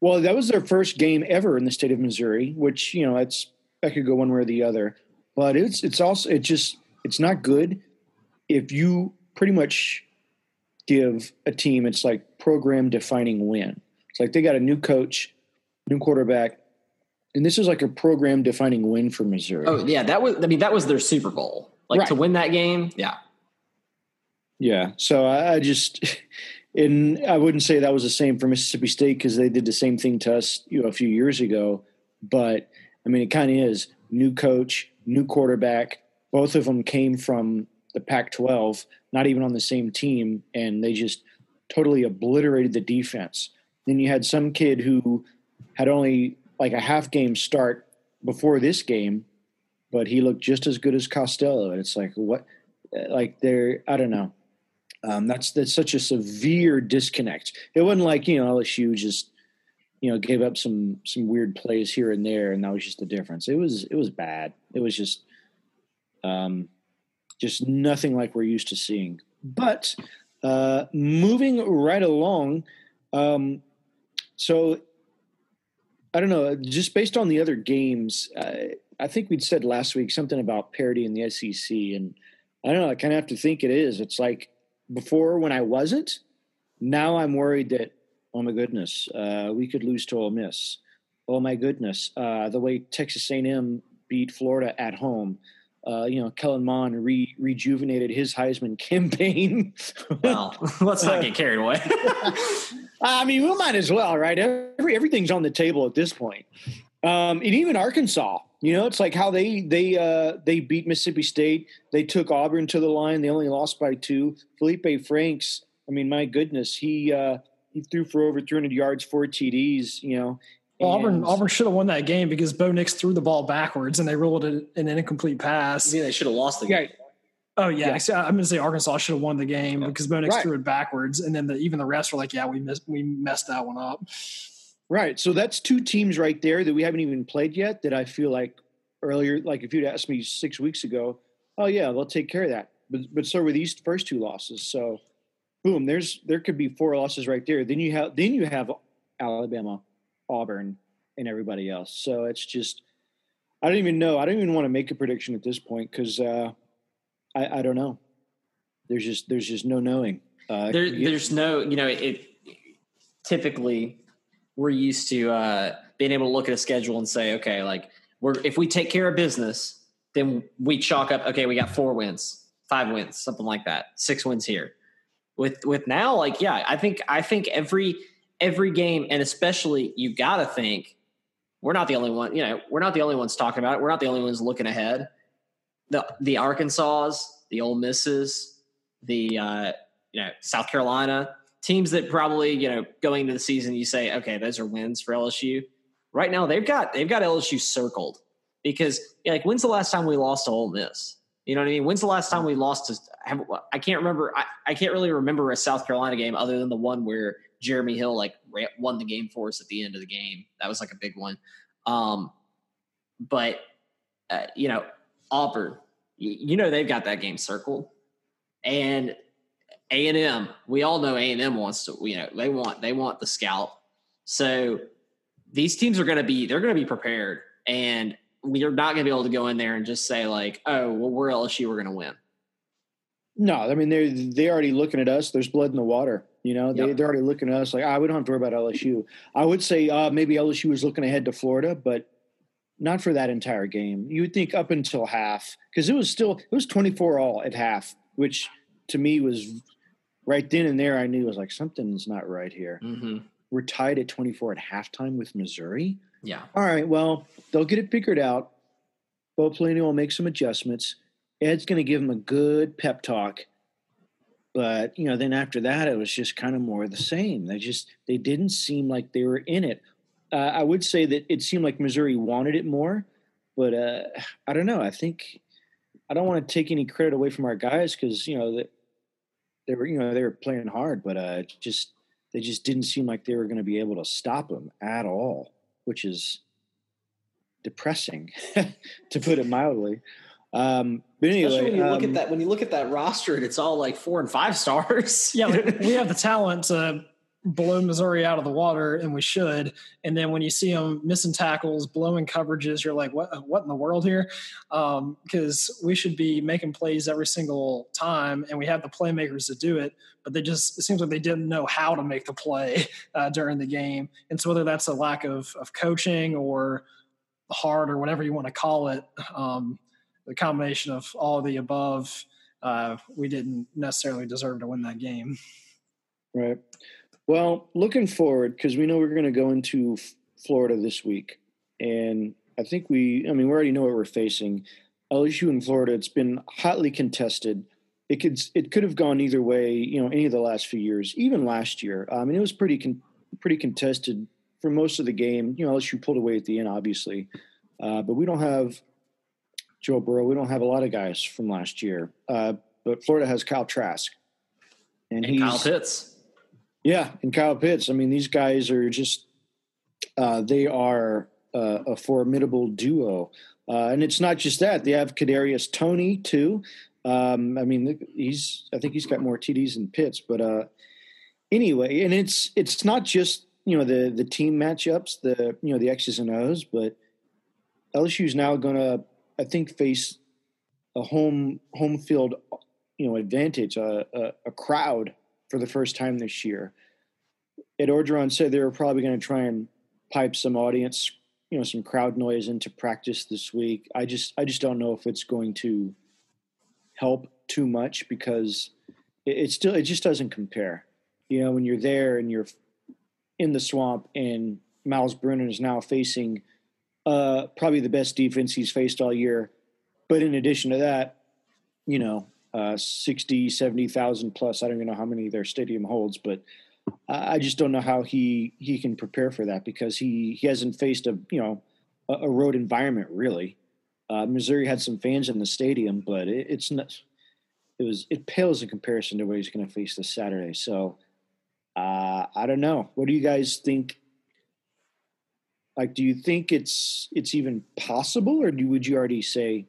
Well, that was their first game ever in the state of Missouri, which you know it's that could go one way or the other. But it's it's also it just it's not good if you pretty much give a team it's like program defining win. It's like they got a new coach, new quarterback, and this is like a program defining win for Missouri. Oh yeah, that was. I mean, that was their Super Bowl. Like right. to win that game. Yeah. Yeah. So I, I just. [laughs] And I wouldn't say that was the same for Mississippi State because they did the same thing to us, you know, a few years ago. But I mean, it kind of is new coach, new quarterback. Both of them came from the Pac-12, not even on the same team, and they just totally obliterated the defense. Then you had some kid who had only like a half game start before this game, but he looked just as good as Costello. And it's like what, like they're I don't know. Um, that's that's such a severe disconnect. It wasn't like you know LSU just you know gave up some some weird plays here and there, and that was just the difference. It was it was bad. It was just um, just nothing like we're used to seeing. But uh, moving right along, um, so I don't know. Just based on the other games, uh, I think we'd said last week something about parity in the SEC, and I don't know. I kind of have to think it is. It's like before when I wasn't. Now I'm worried that oh my goodness, uh, we could lose to Ole Miss. Oh my goodness, uh, the way Texas A&M beat Florida at home uh, you know, Kellen Mond re- rejuvenated his Heisman campaign. [laughs] well, let's not get carried away. [laughs] I mean, we might as well, right? Every, everything's on the table at this point. Um, and even Arkansas, you know, it's like how they they uh, they beat Mississippi State. They took Auburn to the line. They only lost by two. Felipe Franks, I mean, my goodness, he uh, he threw for over 300 yards, four TDs. You know, well, Auburn Auburn should have won that game because Bo Nix threw the ball backwards and they ruled it an incomplete pass. I mean, they should have lost the game. Yeah. Oh yeah, yeah. I'm going to say Arkansas should have won the game yeah. because Bo Nix right. threw it backwards, and then the, even the rest were like, "Yeah, we missed, we messed that one up." Right. So that's two teams right there that we haven't even played yet. That I feel like earlier, like if you'd asked me six weeks ago, oh yeah, they'll take care of that. But but so were these first two losses. So boom, there's there could be four losses right there. Then you have then you have Alabama, Auburn, and everybody else. So it's just, I don't even know. I don't even want to make a prediction at this point because uh, I, I don't know. There's just there's just no knowing. Uh, there, there's no, you know, it typically we're used to uh, being able to look at a schedule and say, okay, like we're if we take care of business, then we chalk up. Okay, we got four wins. five wins, something like that, six wins here. With with now, like yeah, I think I think every every game, and especially you got to think we're not the only one. You know, we're not the only ones talking about it. We're not the only ones looking ahead. The the Arkansas, the Ole Misses, the uh, you know South Carolina teams that probably you know going into the season you say okay those are wins for LSU. Right now they've got they've got LSU circled because like when's the last time we lost to Ole Miss? You know what I mean? When's the last time we lost to? I can't remember. I, I can't really remember a South Carolina game other than the one where Jeremy Hill like won the game for us at the end of the game. That was like a big one. Um, but uh, you know, Auburn, you, you know they've got that game circled, and A and M. We all know A and M wants to. You know they want they want the scalp. So these teams are going to be they're going to be prepared, and we're not going to be able to go in there and just say like, oh, well, we're LSU, we're going to win. No, I mean they're they're already looking at us. There's blood in the water. You know, they, yep. they're already looking at us like, ah, we don't have to worry about LSU. I would say uh, maybe LSU was looking ahead to Florida, but not for that entire game. You would think up until half because it was still it was 24 all at half, which to me was right then and there. I knew was like something's not right here. Mm-hmm. We're tied at 24 at halftime with Missouri. Yeah. All right. Well, they'll get it figured out. Bo Pelini will make some adjustments. Ed's going to give him a good pep talk but you know then after that it was just kind of more of the same. They just they didn't seem like they were in it. Uh, i would say that it seemed like missouri wanted it more but uh, i don't know. I think i don't want to take any credit away from our guys because you know that they were you know they were playing hard but uh, just they just didn't seem like they were going to be able to stop them at all which is depressing [laughs] to put it mildly. Um, but anyway, Especially when you um, look at um, that, when you look at that roster, and it's all like four and five stars. yeah, like [laughs] we have the talent to blow Missouri out of the water, and we should. And then when you see them missing tackles, blowing coverages, you're like, what? What in the world here? Because um, we should be making plays every single time, and we have the playmakers to do it. But they just it seems like they didn't know how to make the play [laughs] uh, during the game. And so whether that's a lack of of coaching or hard or whatever you want to call it. Um, the combination of all of the above, uh, we didn't necessarily deserve to win that game. Right. Well, looking forward because we know we're going to go into Florida this week, and I think we. I mean, we already know what we're facing. LSU in Florida. It's been hotly contested. It could it could have gone either way. You know, any of the last few years, even last year. I mean, it was pretty con- pretty contested for most of the game. You know, LSU pulled away at the end, obviously, uh, but we don't have Joe Burrow. We don't have a lot of guys from last year, uh, but Florida has Kyle Trask, and, and Kyle Pitts. Yeah, and Kyle Pitts. I mean, these guys are just uh, they are uh, a formidable duo, uh, and it's not just that. They have Kadarius Toney too. Um, I mean, he's I think he's got more TDs than Pitts, but uh, anyway, and it's it's not just you know the the team matchups, the you know the X's and O's, but LSU is now going to I think face a home home field you know advantage, a, a, a crowd for the first time this year. Ed Orgeron said they were probably going to try and pipe some audience, you know, some crowd noise into practice this week. I just I just don't know if it's going to help too much because it, it still it just doesn't compare. You know, when you're there and you're in the swamp and Myles Brennan is now facing uh, probably the best defense he's faced all year. But in addition to that, you know, uh, 60, 70,000 plus. I don't even know how many their stadium holds, but I just don't know how he, he can prepare for that because he, he hasn't faced a, you know, a, a road environment really. Uh, Missouri had some fans in the stadium, but it, it's not, it was, it pales in comparison to what he's going to face this Saturday. So uh, I don't know. What do you guys think like, do you think it's it's even possible, or do, would you already say,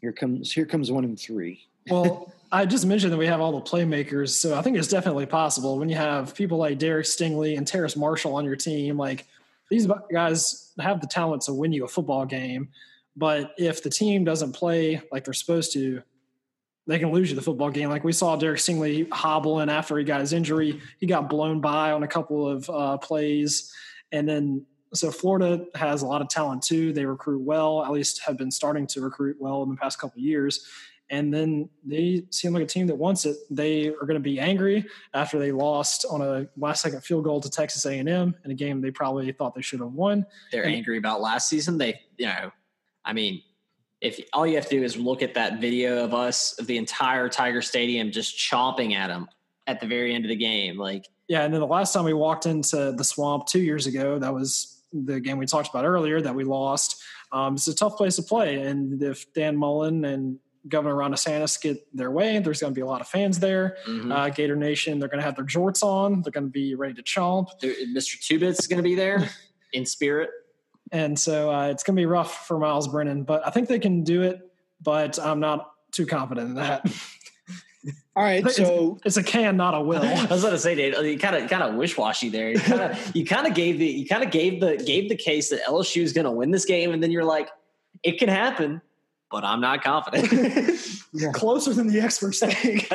"Here comes here comes one in three? well, I just mentioned that we have all the playmakers, so I think it's definitely possible when you have people like Derek Stingley and Terrace Marshall on your team. Like these guys have the talent to win you a football game, but if the team doesn't play like they're supposed to, they can lose you the football game. Like we saw Derek Stingley hobbling after he got his injury. He got blown by on a couple of uh, plays, and then so Florida has a lot of talent too. They recruit well, at least have been starting to recruit well in the past couple years. and then they seem like a team that wants it. They are going to be angry after they lost on a last second field goal to Texas A&M in a game they probably thought they should have won. They're and, angry about last season. They, you know, I mean, if all you have to do is look at that video of us of the entire Tiger Stadium just chomping at them at the very end of the game, like yeah. And then the last time we walked into the swamp two years ago, that was the game we talked about earlier that we lost. Um, it's a tough place to play, and if Dan Mullen and Governor Ron DeSantis get their way, there's going to be a lot of fans there. Mm-hmm. Uh, Gator Nation, they're going to have their jorts on. They're going to be ready to chomp. Mr. Two Bits is going to be there [laughs] in spirit. And so uh, it's going to be rough for Myles Brennan, but I think they can do it. But I'm not too confident in that. [laughs] All right, so it's, it's, a can, not a will. [laughs] I was going to say, Dave, you kind of kind of wish washy there. You kind of [laughs] you kind of gave the you kind of gave the gave the case that LSU is going to win this game, and then you're like, it can happen but I'm not confident. [laughs] yeah. Closer than the experts think.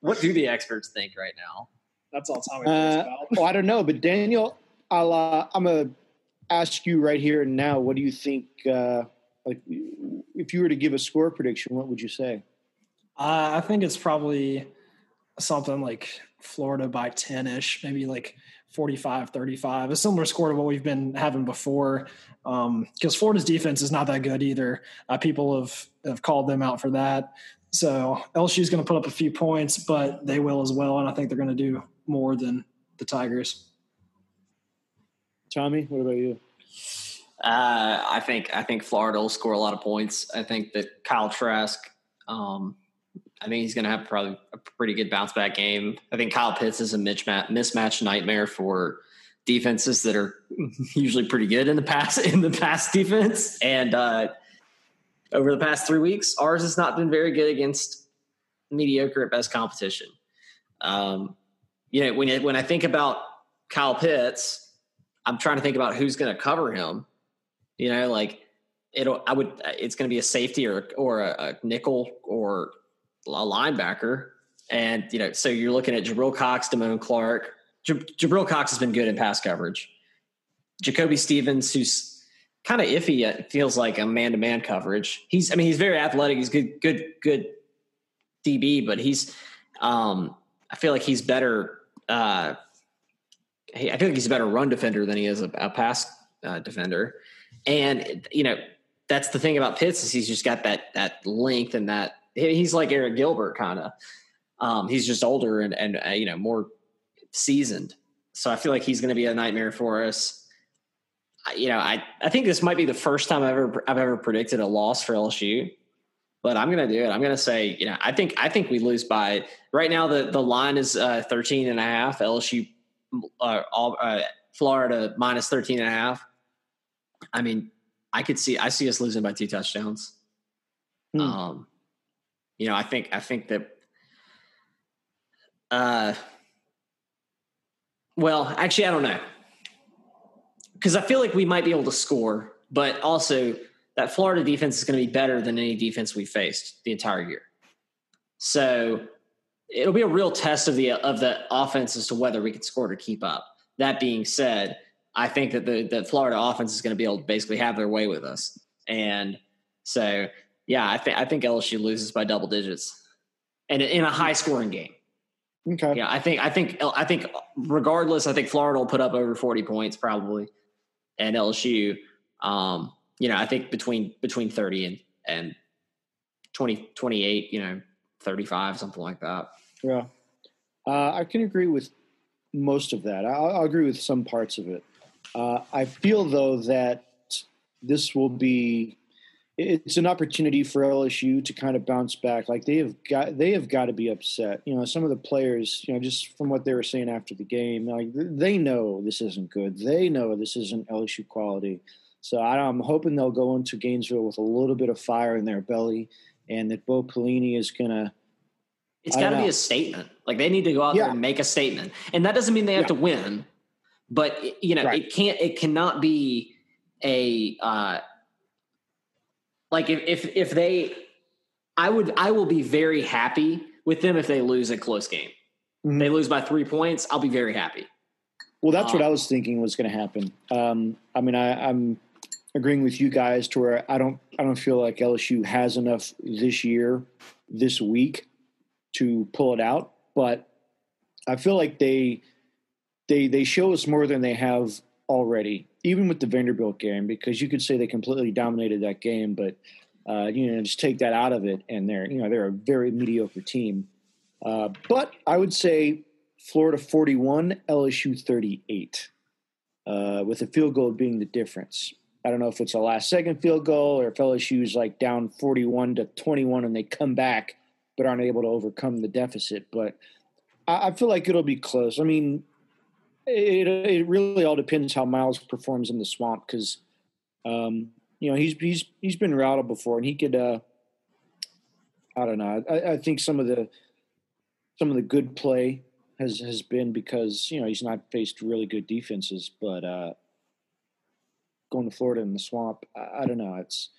what do the experts think right now? That's all Tommy uh, well, I don't know, but Daniel, I'll, uh, I'm gonna ask you right here and now. What do you think? Uh, like, if you were to give a score prediction, what would you say? Uh, I think it's probably something like Florida by 10 ish, maybe like 45 35, a similar score to what we've been having before. Because um, Florida's defense is not that good either. Uh, people have, have called them out for that. So LSU is going to put up a few points, but they will as well. And I think they're going to do more than the Tigers. Tommy, what about you? Uh, I think I think Florida will score a lot of points. I think that Kyle Trask um, I think he's going to have probably a pretty good bounce back game. I think Kyle Pitts is a mismatch, mismatch nightmare for defenses that are [laughs] usually pretty good in the past in the past defense. And uh, over the past three weeks, ours has not been very good against mediocre at best competition. Um, you know, when when I think about Kyle Pitts, I'm trying to think about who's going to cover him. You know, like it'll I would it's going to be a safety or or a, a nickel or a linebacker. And, you know, so you're looking at Jabril Cox, Damone Clark. Jabril Cox has been good in pass coverage. Jacoby Stevens, who's kind of iffy, it feels like a man to man coverage. He's, I mean, he's very athletic. He's good, good, good DB, but he's, um, I feel like he's better. Uh, I feel like he's a better run defender than he is a, a pass uh, defender. And, you know, that's the thing about Pitts is he's just got that, that length and that, he's like Arik Gilbert kind of. Um, he's just older and and uh, you know more seasoned. So I feel like he's going to be a nightmare for us. I, you know, I I think this might be the first time I've ever I've ever predicted a loss for LSU. But I'm going to do it. I'm going to say, you know, I think I think we lose by right now. The the line is uh, 13 and a half. LSU, uh, all, uh, Florida minus 13 and a half. I mean, I could see I see us losing by two touchdowns. Hmm. Um, you know, I think I think that uh well, actually I don't know. Cuz I feel like we might be able to score, but also that Florida defense is going to be better than any defense we faced the entire year. So it'll be a real test of the of the offense as to whether we can score to keep up. That being said, I think that the the Florida offense is going to be able to basically have their way with us. And so yeah, I think I think LSU loses by double digits, and in a high scoring game. Okay. Yeah, I think I think I think regardless, I think Florida will put up over forty points probably, and LSU, um, you know, I think between between thirty and and 20, 28, you know, thirty five, something like that. Yeah, uh, I can agree with most of that. I'll, I'll agree with some parts of it. Uh, I feel though that this will be it's an opportunity for LSU to kind of bounce back. Like they have got, they have got to be upset. You know, some of the players, you know, just from what they were saying after the game, like they know this isn't good. They know this isn't LSU quality. So I'm hoping they'll go into Gainesville with a little bit of fire in their belly, and that Bo Pelini is gonna. It's got to be a statement. Like they need to go out yeah. there and make a statement, and that doesn't mean they have yeah. to win. But you know, right. it can't. It cannot be a. Uh, like if if if they, I would I will be very happy with them if they lose a close game. Mm-hmm. They lose by three points. I'll be very happy. Well, that's um, what I was thinking was going to happen. Um, I mean, I, am agreeing with you guys to where I don't I don't feel like LSU has enough this year, this week, to pull it out. But I feel like they they they show us more than they have already, even with the Vanderbilt game, because you could say they completely dominated that game, but uh, you know just take that out of it, and they're you know they're a very mediocre team. Uh, but I would say Florida 41, LSU 38, uh, with a field goal being the difference. I don't know if it's a last second field goal or if LSU's like down 41 to 21 and they come back but aren't able to overcome the deficit. But I, I feel like it'll be close. I mean, it, it really all depends how Myles performs in the swamp because, um, you know, he's he's he's been routed before and he could. Uh, I don't know. I, I think some of the some of the good play has has been because you know he's not faced really good defenses, but uh, going to Florida in the swamp, I, I don't know. It's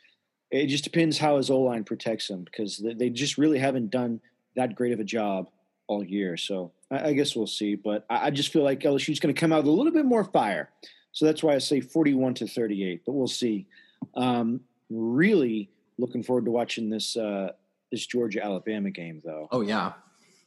it just depends how his O line protects him because they, they, just really haven't done that great of a job all year. So I, I guess we'll see. But I, I just feel like LSU's going to come out with a little bit more fire. So that's why I say 41 to 38. But we'll see. Um, really looking forward to watching this uh, this Georgia Alabama game, though. Oh yeah,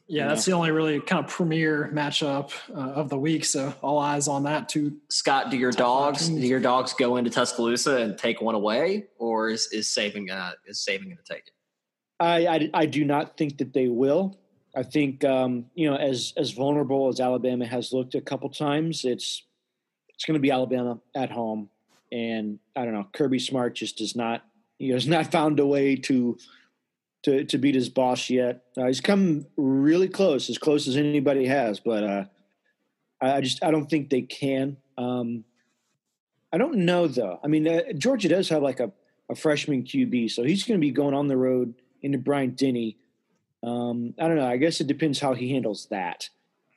yeah, that's the only really kind of premier matchup uh, of the week. So all eyes on that too. Scott, do your dogs do your dogs go into Tuscaloosa and take one away, or is is Saban uh, is Saban going to take it? I, I, I do not think that they will. I think um, you know as as vulnerable as Alabama has looked a couple times, it's it's going to be Alabama at home, and I don't know. Kirby Smart just does not he has not [laughs] found a way to to to beat his boss yet. Uh, he's come really close, as close as anybody has, but uh, I, I, just I don't think they can. Um, I don't know though. I mean, uh, Georgia does have like a, a freshman QB, so he's going to be going on the road into Bryant Denny. Um, I don't know. I guess it depends how he handles that.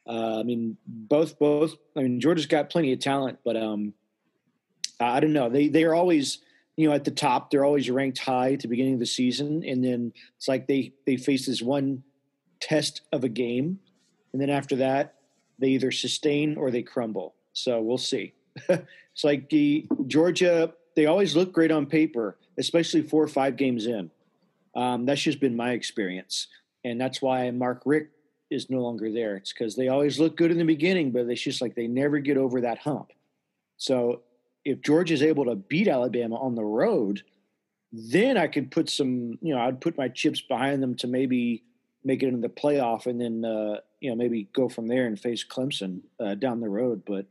Uh, I mean, both both. I mean, Georgia's got plenty of talent, but um, I don't know. They they are always you know, at the top. They're always ranked high at the beginning of the season, and then it's like they they face this one test of a game, and then after that, they either sustain or they crumble. So we'll see. [laughs] it's like the Georgia. They always look great on paper, especially four or five games in. Um, that's just been my experience, and that's why Mark Richt is no longer there. It's because they always look good in the beginning, but it's just like they never get over that hump. So if Georgia is able to beat Alabama on the road, then I could put some, you know, I'd put my chips behind them to maybe make it into the playoff and then, uh, you know, maybe go from there and face Clemson uh, down the road. But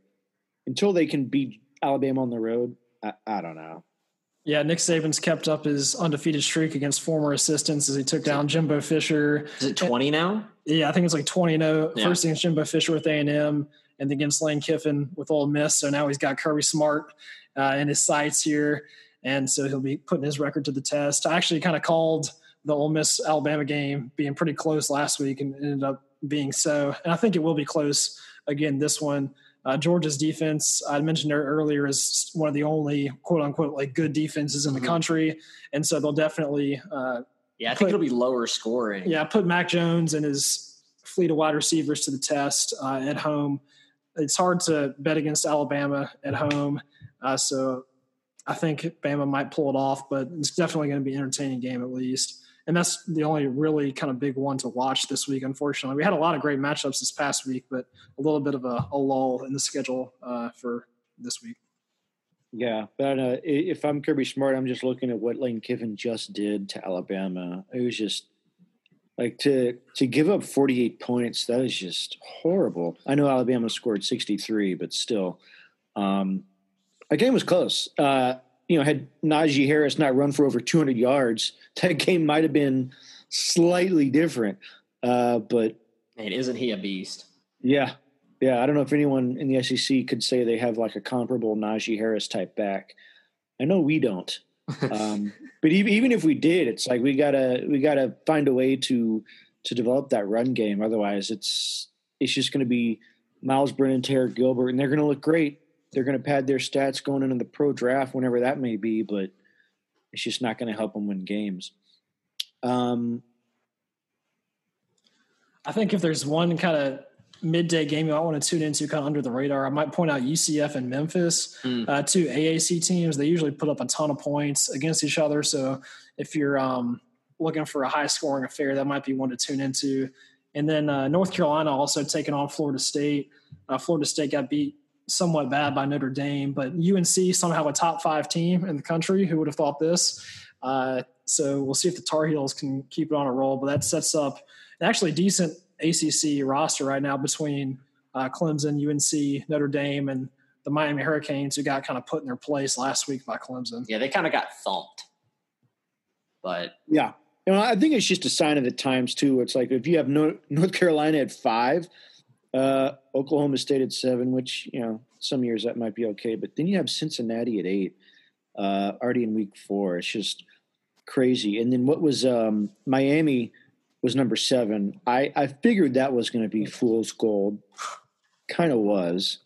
until they can beat Alabama on the road, I, I don't know. Yeah, Nick Saban's kept up his undefeated streak against former assistants as he took down Jimbo Fisher. Is it 20 now? Yeah, I think it's like 20 0. Yeah. First against Jimbo Fisher with A&M and against Lane Kiffin with Ole Miss. So now he's got Kirby Smart uh, in his sights here, and so he'll be putting his record to the test. I actually kind of called the Ole Miss Alabama game being pretty close last week, and ended up being so. And I think it will be close again this one. Uh, Georgia's defense, I mentioned earlier, is one of the only quote unquote like good defenses in the mm-hmm. country, and so they'll definitely. Uh, yeah, I think put, it'll be lower scoring. Yeah, put Mac Jones and his fleet of wide receivers to the test uh, at home it's hard to bet against Alabama at home. Uh, so I think Bama might pull it off, but it's definitely going to be an entertaining game at least. And that's the only really kind of big one to watch this week, unfortunately. We had a lot of great matchups this past week, but a little bit of a, a lull in the schedule uh, for this week. Yeah, but uh, if I'm Kirby Smart, I'm just looking at what Lane Kiffin just did to Alabama. It was just like to to give up 48 points, that is just horrible. I know Alabama scored 63, but still, um, a game was close. Uh, you know, had Najee Harris not run for over 200 yards, [laughs] that game might have been slightly different. Uh, but and isn't he a beast? Yeah, yeah. I don't know if anyone in the SEC could say they have like a comparable Najee Harris type back. I know we don't [laughs] um, but even, even if we did, it's like we gotta we gotta find a way to to develop that run game. Otherwise, it's it's just going to be Myles Brennan, Tarik Gilbert, and they're going to look great. They're going to pad their stats going into the pro draft, whenever that may be, but it's just not going to help them win games. Um, I think if there's one kind of midday game you might want to tune into kind of under the radar. I might point out UCF and Memphis, mm. uh, two AAC teams. They usually put up a ton of points against each other. So if you're um, looking for a high scoring affair, that might be one to tune into. And then uh, North Carolina also taking on Florida State. Uh, Florida State got beat somewhat bad by Notre Dame, but UNC somehow a top five team in the country. Who would have thought this? Uh, so we'll see if the Tar Heels can keep it on a roll. But that sets up an actually decent ACC roster right now between uh, Clemson, UNC, Notre Dame, and the Miami Hurricanes, who got kind of put in their place last week by Clemson. Yeah, they kind of got thumped. But yeah, you know, I think it's just a sign of the times too. It's like if you have North Carolina at five, uh, Oklahoma State at seven, which you know some years that might be okay, but then you have Cincinnati at eight, uh, already in week four. It's just crazy. And then what was um, Miami was number seven. I I figured that was going to be fool's gold, kind of was,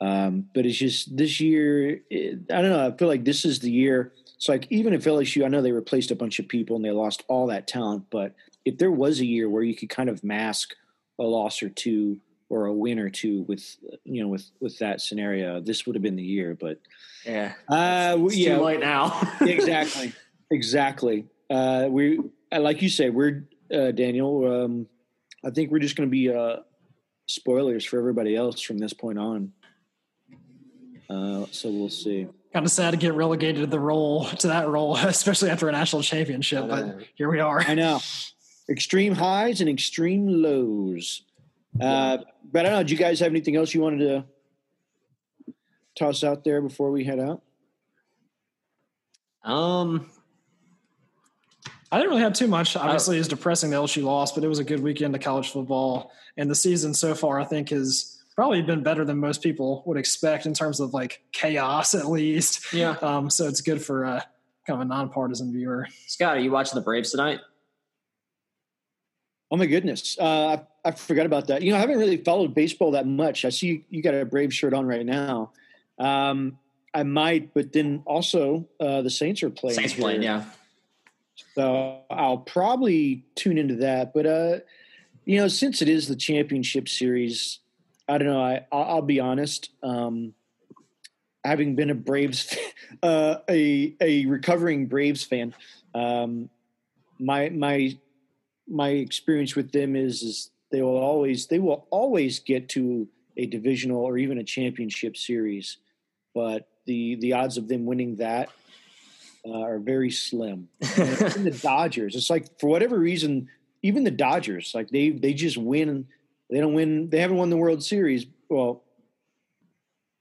um, but it's just this year. It, I don't know. I feel like this is the year. It's like even if LSU, I know they replaced a bunch of people and they lost all that talent, but if there was a year where you could kind of mask a loss or two or a win or two with you know with with that scenario this would have been the year but yeah. Uh it's yeah too late now. [laughs] Exactly. Exactly. Uh we uh, like you say, we're uh daniel um i think we're just going to be uh spoilers for everybody else from this point on. Uh so we'll see. Kind of sad to get relegated to the role to that role [laughs] especially after a national championship but here we are. I know. [laughs] Extreme highs and extreme lows uh, but I don't know. Do you guys have anything else you wanted to toss out there before we head out? Um, I didn't really have too much. Obviously, it's depressing the LSU loss, but it was a good weekend of college football, and the season so far, I think, has probably been better than most people would expect in terms of like chaos, at least. Yeah. Um, so it's good for uh, kind of a nonpartisan viewer. Scott, are you watching the Braves tonight? Oh my goodness, uh, I, forgot about that. You know, I haven't really followed baseball that much. I see you, you got a Brave shirt on right now. Um, I might, but then also uh, the Saints are playing. Saints playing, yeah. So I'll probably tune into that. But uh, you know, since it is the championship series, I don't know. I I'll, I'll be honest. Um, having been a Braves, [laughs] uh, a a recovering Braves fan, um, my my my experience with them is is they will always they will always get to a divisional or even a championship series, but the the odds of them winning that uh, are very slim. [laughs] the Dodgers, it's like for whatever reason, even the Dodgers, like they they just win. They don't win. They haven't won the World Series. Well,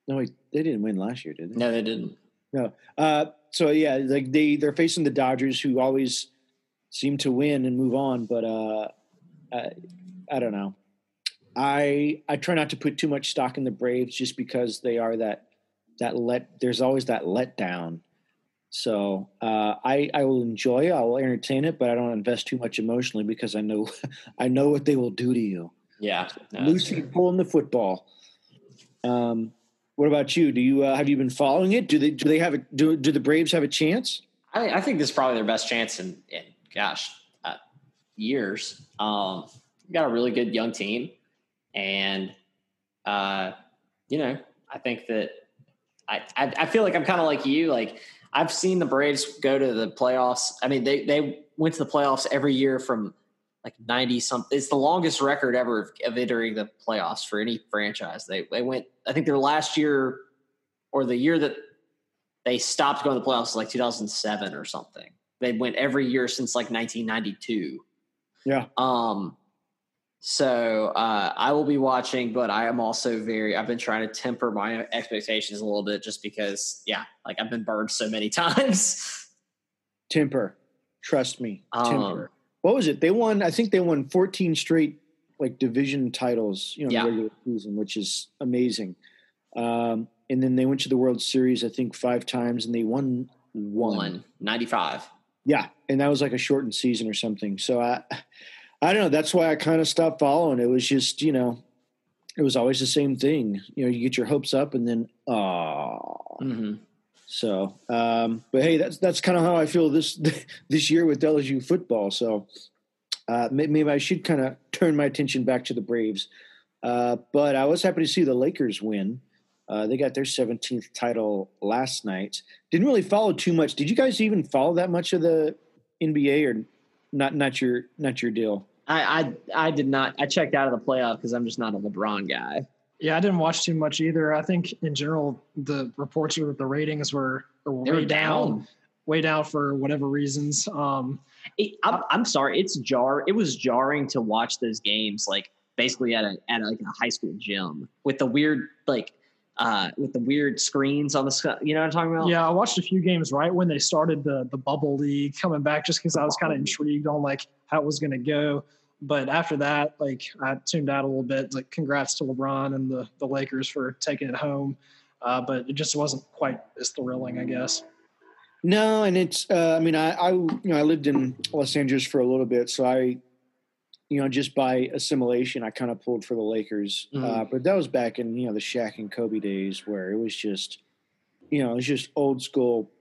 no, wait, they didn't win last year, did they? No, they didn't. No. Uh, so yeah, like they they're facing the Dodgers, who always seem to win and move on. But uh, I, don't know. I I try not to put too much stock in the Braves just because they are that that let. There's always that letdown. So uh, I I will enjoy it. I will entertain it, but I don't invest too much emotionally because I know [laughs] I know what they will do to you. Yeah, no, Lucy pulling the football. Um, what about you? Do you uh, have you been following it? Do they do they have a do do the Braves have a chance? I, I think this is probably their best chance in, in gosh, uh, years. Um, got a really good young team, and uh, you know, I think that I I, I feel like I'm kind of like you. Like I've seen the Braves go to the playoffs. I mean, they they went to the playoffs every year from like 90 something. It's the longest record ever of entering the playoffs for any franchise. They they went. I think their last year or the year that they stopped going to the playoffs like 2007 or something. They went every year since like 1992. Yeah. Um. So uh, I will be watching, but I am also very. I've been trying to temper my expectations a little bit, just because, yeah, like I've been burned so many [laughs] times. Temper, trust me. Temper. Um, what was it? They won. I think they won 14 straight like division titles, you know, yeah. regular season, which is amazing. Um, and then they went to the World Series, I think, five times, and they won one. one 95. Yeah, and that was like a shortened season or something. So I, I don't know. That's why I kind of stopped following. It was just you know, it was always the same thing. You know, you get your hopes up and then ah. Mm-hmm. So, um, but hey, that's that's kind of how I feel this [laughs] this year with LSU football. So uh, maybe I should kind of turn my attention back to the Braves. Uh, but I was happy to see the Lakers win. Uh, they got their 17th title last night. Didn't really follow too much. Did you guys even follow that much of the NBA, or not? Not your not your deal. I I, I did not. I checked out of the playoff because I'm just not a LeBron guy. Yeah, I didn't watch too much either. I think in general the reports were that the ratings were, were way were down. down. way down for whatever reasons. Um, It, I'm, I'm sorry. It's jar. It was jarring to watch those games, like basically at a at like a high school gym with the weird like uh with the weird screens on the sc- you know what I'm talking about? yeah, I watched a few games right when they started the the bubble league coming back, just because I was kind of intrigued on like how it was going to go. But after that, like I tuned out a little bit. Like, congrats to LeBron and the the Lakers for taking it home. Uh, but it just wasn't quite as thrilling, I guess. No, and it's. Uh, I mean, I, I you know I lived in Los Angeles for a little bit, so I, you know, just by assimilation, I kind of pulled for the Lakers. Mhm. Uh, but that was back in you know the Shaq and Kobe days, where it was just, you know, it was just old school.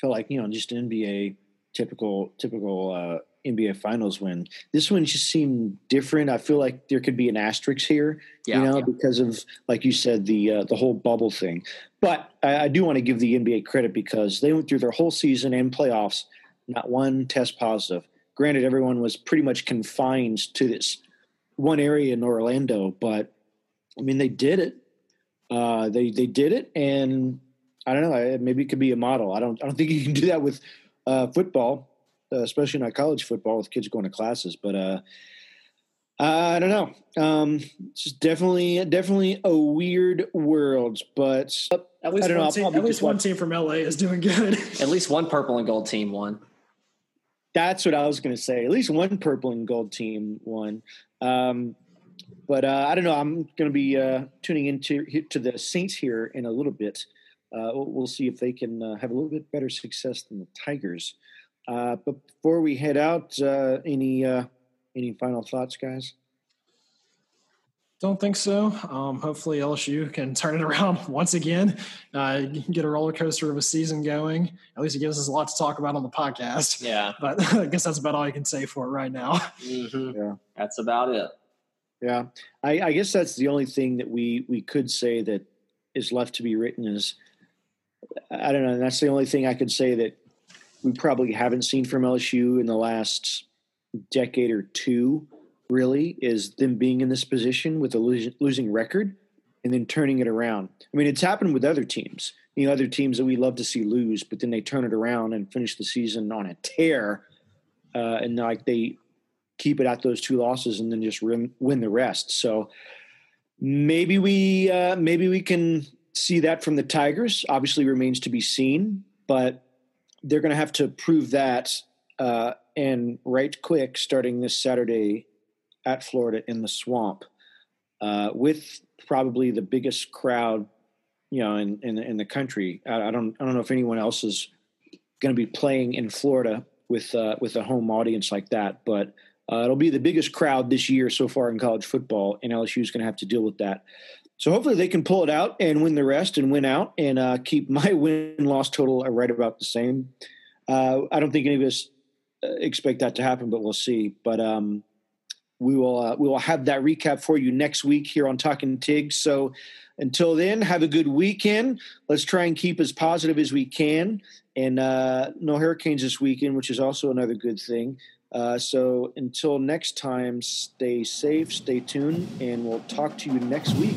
Felt like you know just NBA typical typical uh, NBA Finals win. This one just seemed different. I feel like there could be an asterisk here yeah. you know, yeah. because of like you said the uh, the whole bubble thing. But I, I do want to give the NBA credit because they went through their whole season and playoffs, not one test positive. Granted, everyone was pretty much confined to this one area in Orlando, but I mean they did it. Uh, they they did it, and I don't know. Maybe it could be a model. I don't. I don't think you can do that with uh, football, uh, especially not college football with kids going to classes. But uh, I don't know. Um, it's definitely definitely a weird world, but At least I don't know, one I'll team, at least one team from LA is doing good. [laughs] At least one purple and gold team won. That's what I was going to say. At least one purple and gold team won. Um, but uh, I don't know. I'm going to be uh, tuning into to the Saints here in a little bit. Uh, we'll, see if they can uh, have a little bit better success than the Tigers. Uh, but before we head out, uh, any any final thoughts, guys? Don't think so. Um, hopefully LSU can [laughs] turn it around [laughs] once again, uh, get a roller coaster of a season going. At least it gives us a lot to talk about on the podcast. Yeah. [laughs] But I guess that's about all I can say for it right now. hmm Yeah. That's about it. Yeah, I, I guess that's the only thing that we we could say that is left to be written is I don't know. That's the only thing I could say that we probably haven't seen from LSU in the last decade or two. Really, is them being in this position with a losing, record and then turning it around. I mean, it's happened with other teams. You know, other teams that we love to see lose, but then they turn it around and finish the season on a tear, uh, and like they keep it at those two losses and then just win, win the rest. So maybe we uh, maybe we can see that from the Tigers. Obviously, remains to be seen, but they're going to have to prove that uh, and right quick starting this Saturday at Florida in the Swamp uh, with probably the biggest crowd you know in in, in the country. I, I don't I don't know if anyone else is going to be playing in Florida with uh, with a home audience like that, but uh, it'll be the biggest crowd this year so far in college football, and LSU is going to have to deal with that. So hopefully they can pull it out and win the rest and win out and uh, keep [laughs] my win loss total right about the same. Uh, I don't think any of us uh, expect that to happen, but we'll see. But um, we will uh, we will have that recap for you next week here on Talking Tig. So until then, have a good weekend. Let's try and keep as positive as we can, and uh, no hurricanes this weekend, which is also another good thing. Uh, so until next time, stay safe, stay tuned, and we'll talk to you next week.